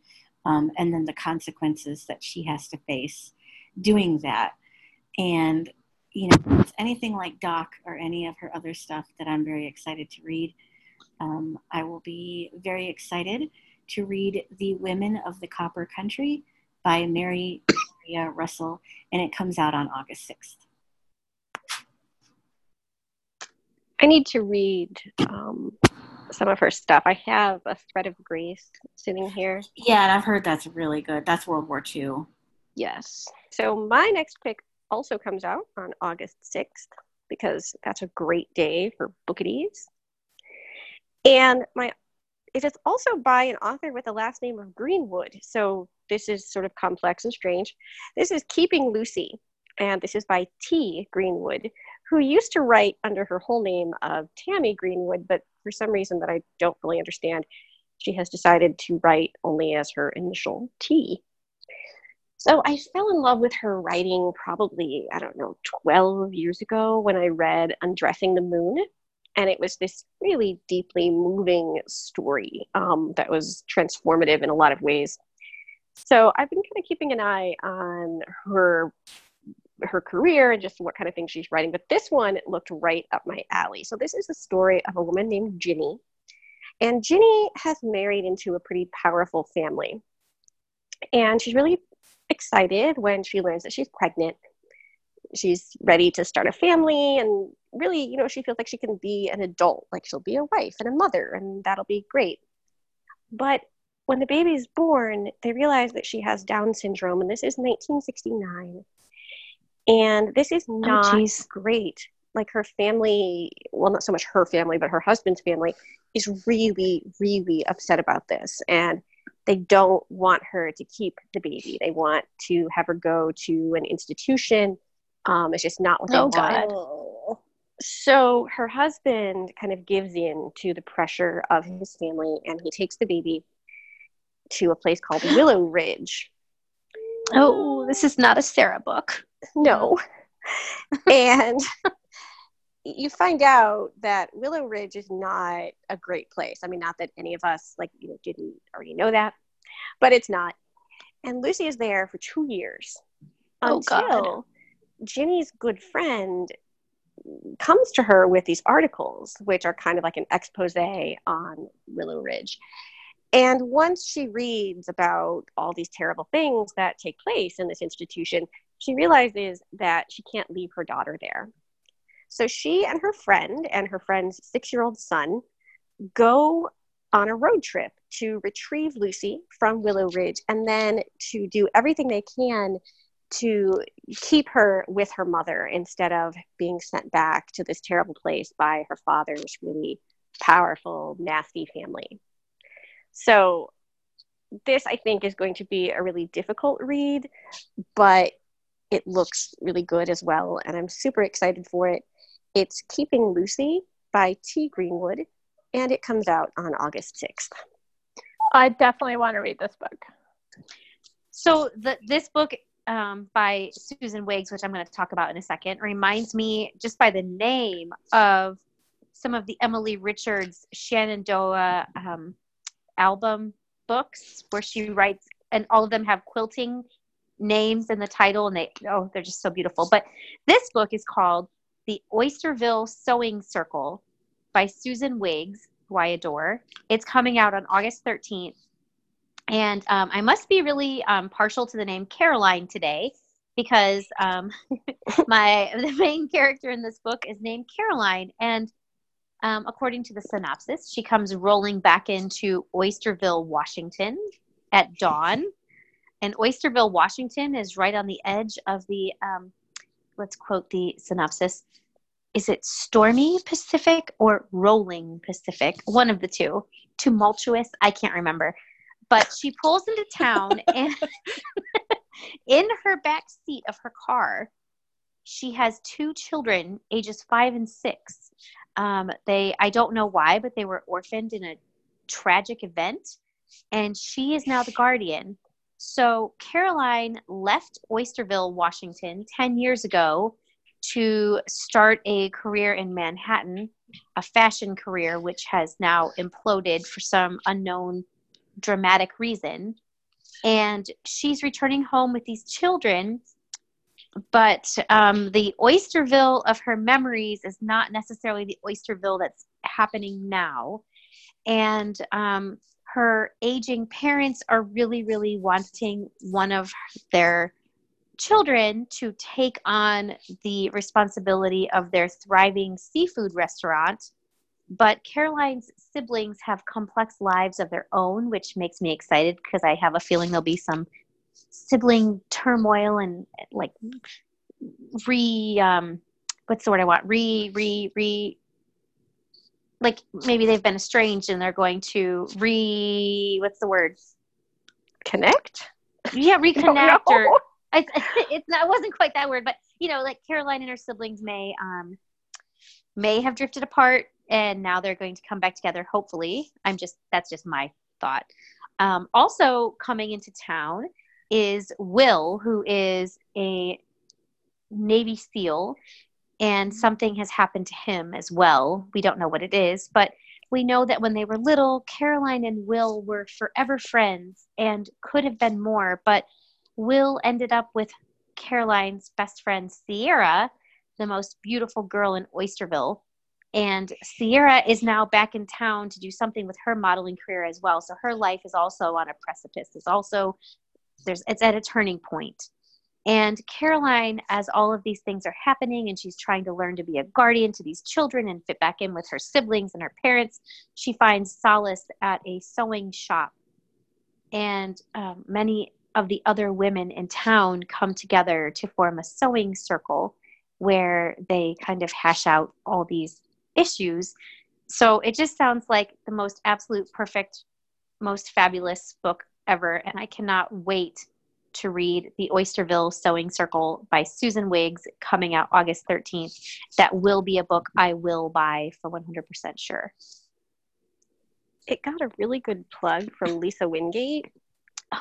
C: um, and then the consequences that she has to face doing that. And, you know, it's anything like Doc or any of her other stuff that I'm very excited to read. Um, I will be very excited to read The Women of the Copper Country by Mary Doria Russell, and it comes out on August 6th.
A: I need to read um, some of her stuff. I have A Thread of Grace sitting here.
C: Yeah, and I've heard that's really good. That's World War II.
A: Yes. So my next pick also comes out on August 6th because that's a great day for Bookadies. And my it is also by an author with the last name of Greenwood. So this is sort of complex and strange. This is Keeping Lucy, and this is by T. Greenwood, who used to write under her whole name of Tammy Greenwood, but for some reason that I don't really understand, she has decided to write only as her initial T. So I fell in love with her writing probably, I don't know, 12 years ago when I read Undressing the Moon. And it was this really deeply moving story um, that was transformative in a lot of ways. So I've been kind of keeping an eye on her her career and just what kind of things she's writing. But this one looked right up my alley. So this is the story of a woman named Ginny. And Ginny has married into a pretty powerful family. And she's really excited when she learns that she's pregnant. She's ready to start a family and really, you know, she feels like she can be an adult, like she'll be a wife and a mother, and that'll be great. But when the baby's born, they realize that she has Down syndrome, and this is 1969. And this is oh, not oh, great. Like her family, well, not so much her family, but her husband's family is really, really upset about this. And they don't want her to keep the baby. They want to have her go to an institution. Um, it's just not what they oh, want. God. So her husband kind of gives in to the pressure of his family and he takes the baby to a place called Willow Ridge.
B: Oh, this is not a Sarah book.
A: No. and you find out that Willow Ridge is not a great place. I mean, not that any of us like you know didn't already know that, but it's not. And Lucy is there for two years oh, until God. Ginny's good friend comes to her with these articles, which are kind of like an expose on Willow Ridge. And once she reads about all these terrible things that take place in this institution, she realizes that she can't leave her daughter there. So she and her friend and her friend's six year old son go on a road trip to retrieve Lucy from Willow Ridge and then to do everything they can to keep her with her mother instead of being sent back to this terrible place by her father's really powerful, nasty family. So, this I think is going to be a really difficult read, but it looks really good as well, and I'm super excited for it. It's Keeping Lucy by T. Greenwood, and it comes out on August 6th.
D: I definitely want to read this book.
B: So the this book um, by Susan Wiggs, which I'm going to talk about in a second, reminds me just by the name of some of the Emilie Richards Shenandoah um, album books, where she writes, and all of them have quilting names in the title, and they oh they're just so beautiful. But this book is called The Oysterville Sewing Circle by Susan Wiggs, who I adore. It's coming out on August 13th. And um, I must be really um, partial to the name Caroline today because um, my the main character in this book is named Caroline. And um, according to the synopsis, she comes rolling back into Oysterville, Washington at dawn. And Oysterville, Washington is right on the edge of the, um, let's quote the synopsis is it stormy Pacific or rolling Pacific? One of the two. Tumultuous, I can't remember. But she pulls into town and in her back seat of her car, she has two children, ages five and six. Um, they, I don't know why, but they were orphaned in a tragic event, and she is now the guardian. So Caroline left Oysterville, Washington, 10 years ago to start a career in Manhattan, a fashion career, which has now imploded for some unknown dramatic reason. And she's returning home with these children, but um, the Oysterville of her memories is not necessarily the Oysterville that's happening now. And um, her aging parents are really, really wanting one of their children to take on the responsibility of their thriving seafood restaurant. But Caroline's siblings have complex lives of their own, which makes me excited because I have a feeling there'll be some sibling turmoil and like re um what's the word I want? Re re re like maybe they've been estranged and they're going to re what's the word?
A: Connect?
B: Yeah, reconnect or I, it's not, it wasn't quite that word, but you know, like Caroline and her siblings may um, may have drifted apart, and now they're going to come back together. Hopefully, I'm just that's just my thought. Um, also coming into town is Will, who is a Navy SEAL, and something has happened to him as well. We don't know what it is, but we know that when they were little, Caroline and Will were forever friends and could have been more, but Will ended up with Caroline's best friend, Sierra, the most beautiful girl in Oysterville. And Sierra is now back in town to do something with her modeling career as well. So her life is also on a precipice. It's also there's it's at a turning point. And Caroline, as all of these things are happening, and she's trying to learn to be a guardian to these children and fit back in with her siblings and her parents, she finds solace at a sewing shop. And um, many of the other women in town come together to form a sewing circle where they kind of hash out all these issues. So it just sounds like the most absolute perfect, most fabulous book ever. And I cannot wait to read The Oysterville Sewing Circle by Susan Wiggs coming out August 13th. That will be a book I will buy for 100% sure.
A: It got a really good plug from Lisa Wingate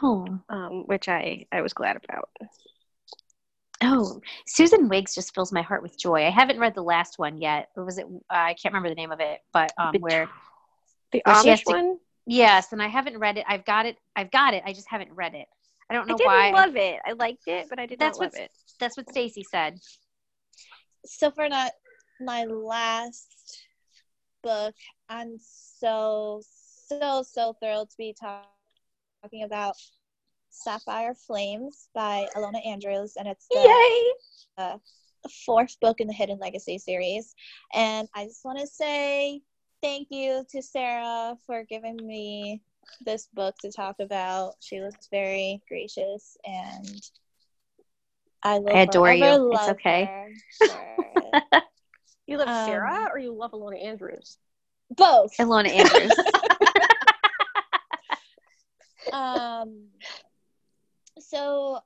B: Oh,
A: um, which I, I was glad about.
B: Oh, Susan Wiggs just fills my heart with joy. I haven't read the last one yet. Or was it? Uh, I can't remember the name of it, but um, where
A: the
B: where
A: Amish to, one.
B: Yes, and I haven't read it. I've got it. I've got it. I just haven't read it. I don't know
A: I didn't
B: why.
A: love it. I liked it, but I did
B: that's
A: not love
B: what,
A: it.
B: That's what Stacy said.
E: So for not my last book, I'm so so so thrilled to be talking talking about Sapphire Flames by Ilona Andrews, and it's the
A: Yay!
E: Uh, fourth book in the Hidden Legacy series. And I just want to say thank you to Sarah for giving me this book to talk about. She was very gracious and I, will
B: I adore you.
E: forever
B: It's okay.
E: her.
A: You love
E: Um,
A: Sarah or you love Ilona Andrews?
E: Both.
B: Ilona Andrews.
E: um so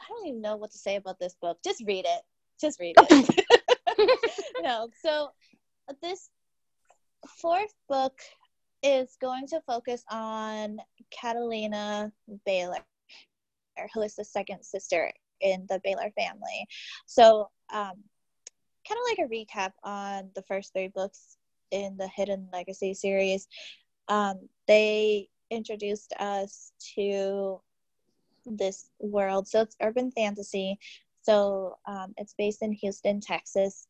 E: i don't even know what to say about this book just read it just read it no so this fourth book is going to focus on catalina baylor who is the second sister in the baylor family so um kind of like a recap on the first three books in the hidden legacy series um, they introduced us to this world. So it's urban fantasy. So um, it's based in Houston, Texas,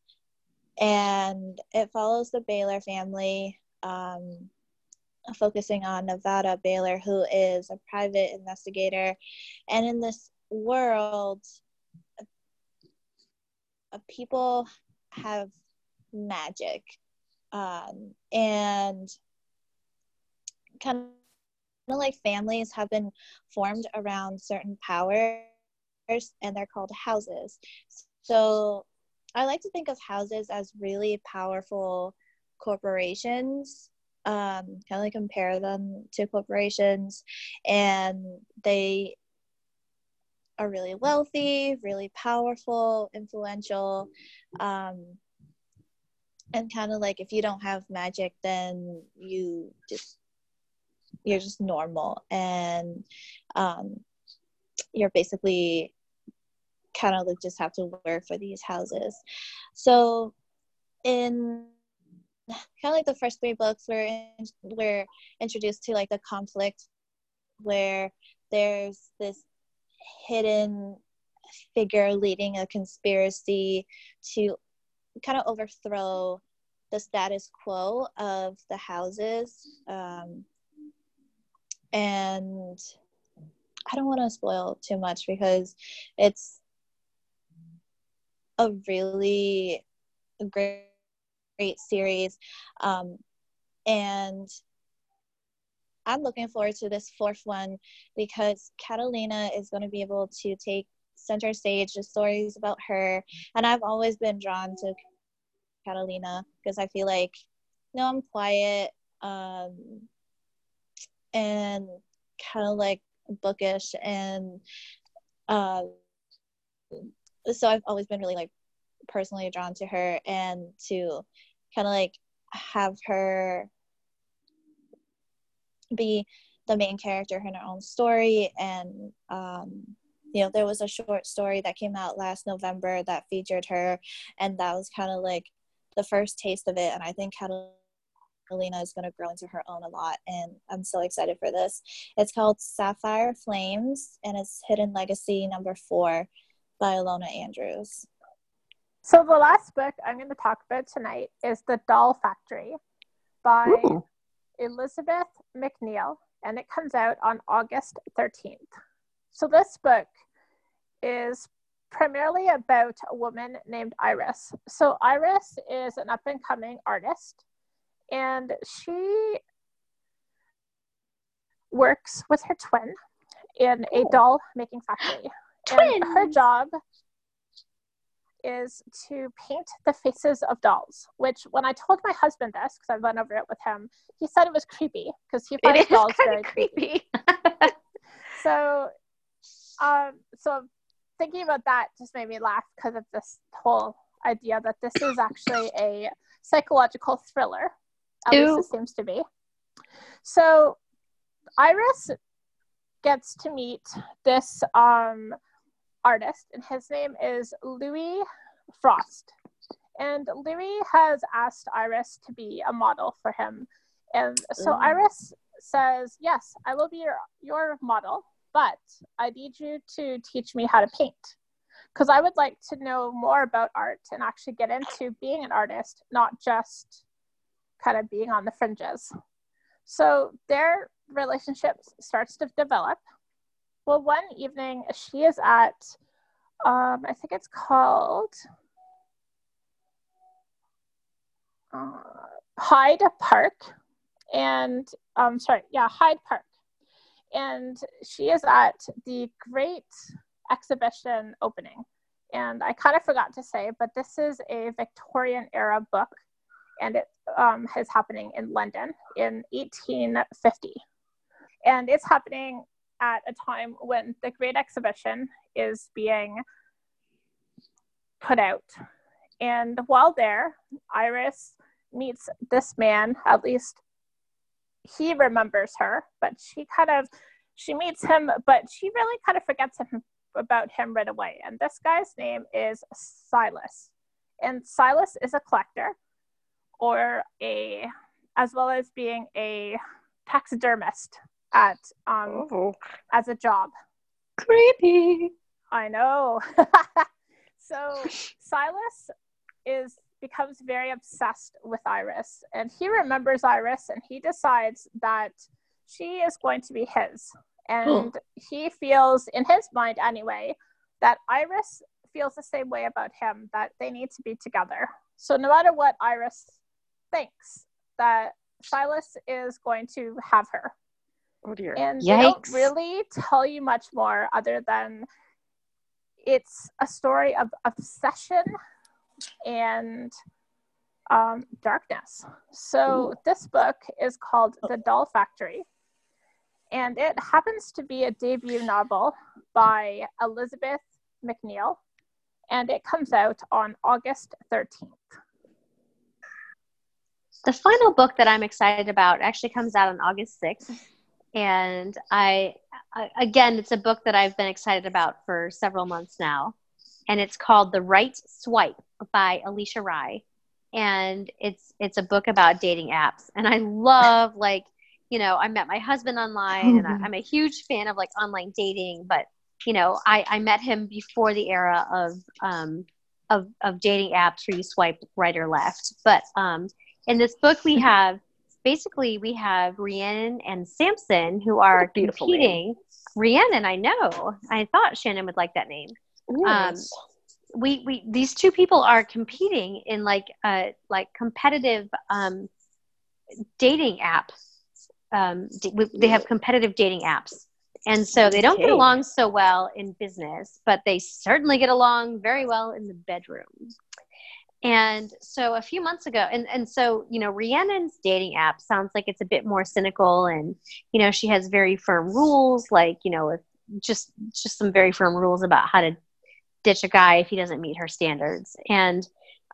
E: and it follows the Baylor family, um, focusing on Nevada Baylor, who is a private investigator. And in this world, uh, people have magic. Um, and kind of like families have been formed around certain powers and they're called houses. So I like to think of houses as really powerful corporations. Um, kind of like compare them to corporations, and they are really wealthy, really powerful, influential. Um, and kind of like if you don't have magic, then you just you're just normal and um, you're basically kind of like just have to work for these houses so in kind of like the first three books we're in, we're introduced to like the conflict where there's this hidden figure leading a conspiracy to kind of overthrow the status quo of the houses um, and I don't want to spoil too much because it's a really great, great series. Um, and I'm looking forward to this fourth one because Catalina is going to be able to take center stage the stories about her. And I've always been drawn to Catalina because I feel like, no, I'm quiet. Um, and kind of like bookish and uh, so I've always been really like personally drawn to her and to kind of like have her be the main character in her own story. And um, you know there was a short story that came out last november that featured her. And that was kind of like the first taste of it. And i think catalina is going to grow into her own a lot. And i'm so excited for this. It's called sapphire flames and it's hidden legacy number four by ilona andrews
D: So the last book I'm going to talk about tonight is The Doll Factory by
A: Ooh.
D: Elizabeth Macneal, and it comes out on August 13th. So this book is primarily about a woman named Iris. So Iris is an up and coming artist, and she works with her twin in a doll making factory. And her job is to paint the faces of dolls, which when I told my husband this, because I went over it with him, he said it was creepy because he finds dolls very creepy.
B: creepy.
D: So, um, so thinking about that just made me laugh because of this whole idea that this is actually a psychological thriller. At
B: Ew.
D: least it seems to be. So, Iris gets to meet this um, artist, and his name is Louis Frost. And Louis has asked Iris to be a model for him. And so
E: Ooh.
D: Iris says, Yes, I will be your, your model, but I need you to teach me how to paint. Because I would like to know more about art and actually get into being an artist, not just kind of being on the fringes. So their relationship starts to develop. Well, one evening she is at, um, I think it's called uh, Hyde Park, and um, sorry, yeah, Hyde Park, and she is at the Great Exhibition opening. And I kind of forgot to say, but this is a Victorian era book, and it um, is happening in London in 1850. And it's happening at a time when the Great Exhibition is being put out. And while there, Iris meets this man, at least he remembers her, but she kind of she meets him, but she really kind of forgets him about him right away. And this guy's name is Silas. And Silas is a collector or a as well as being a taxidermist at um
A: Oh.
D: as a job.
A: Creepy.
D: I know. so Silas is becomes very obsessed with Iris and he remembers Iris and he decides that she is going to be his. And he feels in his mind anyway that Iris feels the same way about him that they need to be together. So no matter what Iris thinks that Silas is going to have her.
A: Oh dear.
D: And they don't really tell you much more other than it's a story of obsession and um, darkness. So this book is called The Doll Factory. And it happens to be a debut novel by Elizabeth Macneal. And it comes out on August 13th.
B: The final book that I'm excited about actually comes out on August 6th. And I, I, again, it's a book that I've been excited about for several months now. And it's called The Right Swipe by Alisha Rai. And it's it's a book about dating apps. And I love like, you know, I met my husband online and I, I'm a huge fan of like online dating, but you know, I, I met him before the era of um of, of dating apps where you swipe right or left. But um in this book we have basically we have Rhiannon and Samson who are
A: competing.
B: competing. Rhiannon, I know. I thought Shannon would like that name.
A: Yes.
B: We we these two people are competing in like uh like competitive um dating app. Um, they have competitive dating apps. And so they don't get along so well in business, but they certainly get along very well in the bedroom. And so a few months ago, and, and so, you know, Rhiannon's dating app sounds like it's a bit more cynical and, you know, she has very firm rules, like, you know, with just just some very firm rules about how to ditch a guy if he doesn't meet her standards. And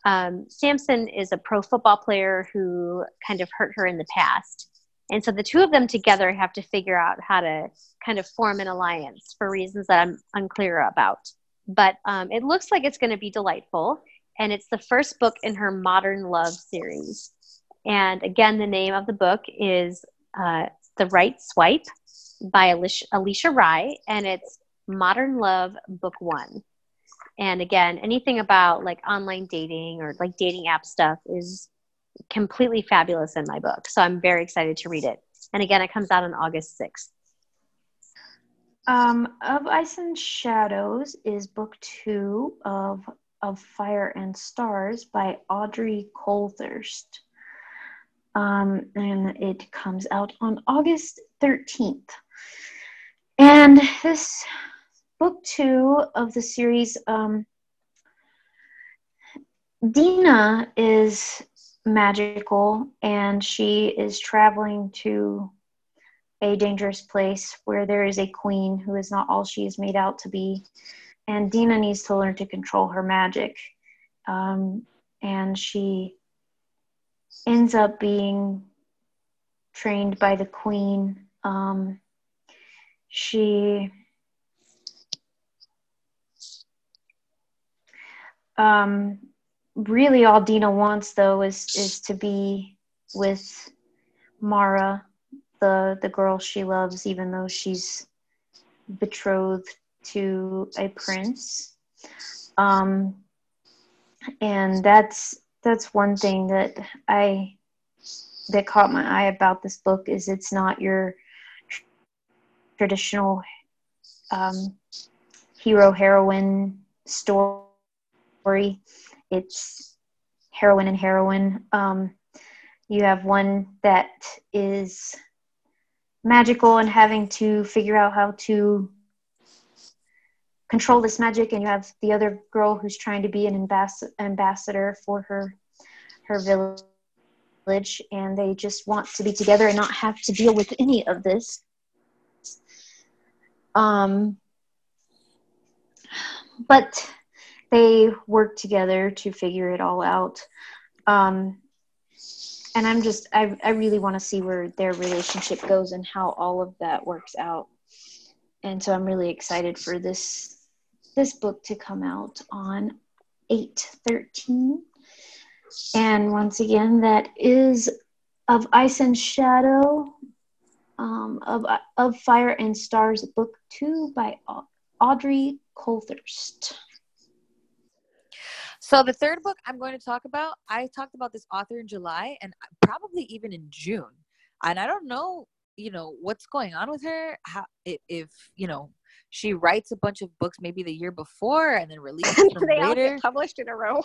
B: um, Samson is a pro football player who kind of hurt her in the past. And so the two of them together have to figure out how to kind of form an alliance for reasons that I'm unclear about. But um, it looks like it's going to be delightful. And it's the first book in her Modern Love series. And again, the name of the book is uh, The Right Swipe by Alisha, Alisha Rai. And it's Modern Love Book One. And again, anything about like online dating or like dating app stuff is completely fabulous in my book. So I'm very excited to read it. And again, it comes out on August 6th.
F: Um, of Ice and Shadows is book two of of Fire and Stars by Audrey Coulthurst. Um, and it comes out on August 13th. And this book two of the series, um, Dina is magical and she is traveling to a dangerous place where there is a queen who is not all she is made out to be. And Dina needs to learn to control her magic. Um, and she ends up being trained by the queen. Um, she um, really all Dina wants though is is to be with Mara, the the girl she loves, even though she's betrothed to a prince. Um, and that's that's one thing that I that caught my eye about this book is it's not your traditional um, hero heroine story. It's heroine and heroine. Um, you have one that is magical and having to figure out how to control this magic, and you have the other girl who's trying to be an ambas- ambassador for her her village, and they just want to be together and not have to deal with any of this. Um, but they work together to figure it all out. Um, and I'm just, I, I really want to see where their relationship goes and how all of that works out. And so I'm really excited for this this book to come out on 813. And once again, that is of Ice and Shadow, um, of, of Fire and Stars, book two by Audrey Coulthurst.
G: So the third book I'm going to talk about, I talked about this author in July and probably even in June. And I don't know, you know, what's going on with her. How if, if you know, she writes a bunch of books maybe the year before and then releases them
A: they
G: later.
A: all get published in a row.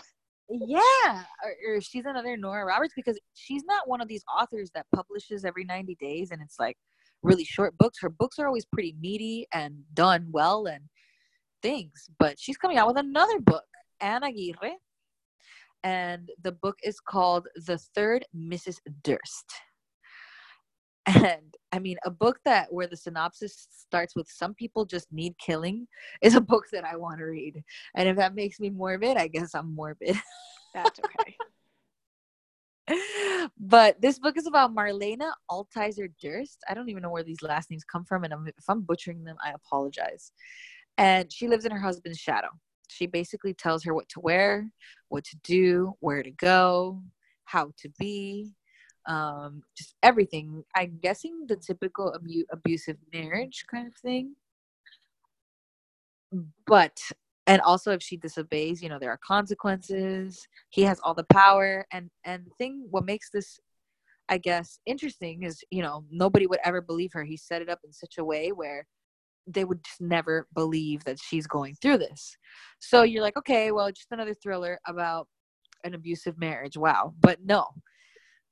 G: Yeah, or, or, she's another Nora Roberts because she's not one of these authors that publishes every 90 days and it's like really short books. Her books are always pretty meaty and done well and things. But she's coming out with another book, Anna Aguirre, and the book is called The Third Mrs. Durst. And I mean, a book that where the synopsis starts with "Some people just need killing" is a book that I want to read. And if that makes me morbid, I guess I'm morbid.
A: That's okay.
G: but this book is about Marlena Altizer Durst. I don't even know where these last names come from, and if I'm butchering them, I apologize. And she lives in her husband's shadow. She basically tells her what to wear, what to do, where to go, how to be, um, just everything. I'm guessing the typical abu- abusive marriage kind of thing. But and also if she disobeys, you know, there are consequences. He has all the power, and and the thing what makes this, I guess, interesting is you know nobody would ever believe her. He set it up in such a way where they would just never believe that she's going through this. So you're like, okay, well, just another thriller about an abusive marriage. Wow. But no,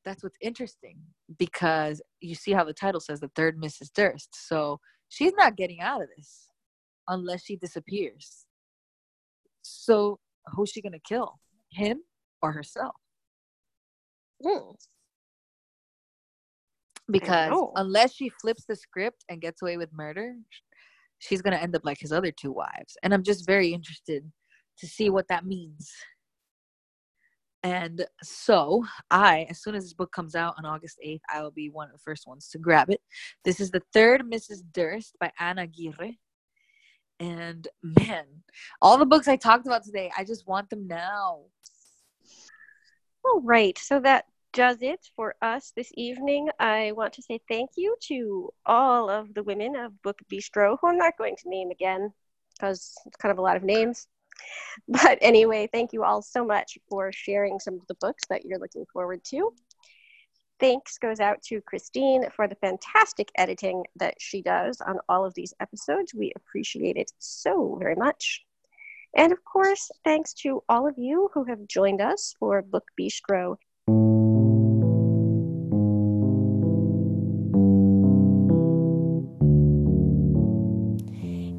G: that's what's interesting because you see how the title says the third Mrs. Durst. So she's not getting out of this unless she disappears. So who's she gonna kill? Him or herself?
A: Mm.
G: Because unless she flips the script and gets away with murder, she's gonna end up like his other two wives. And I'm just very interested to see what that means. And so, I, as soon as this book comes out on August 8th, I will be one of the first ones to grab it. This is the third Mrs. Durst by Anna Aguirre. And man, all the books I talked about today, I just want them now.
A: All right. So that does it for us this evening. I want to say thank you to all of the women of Book Bistro, who I'm not going to name again because it's kind of a lot of names. But anyway, thank you all so much for sharing some of the books that you're looking forward to. Thanks goes out to Christine for the fantastic editing that she does on all of these episodes. We appreciate it so very much. And of course, thanks to all of you who have joined us for Book Bistro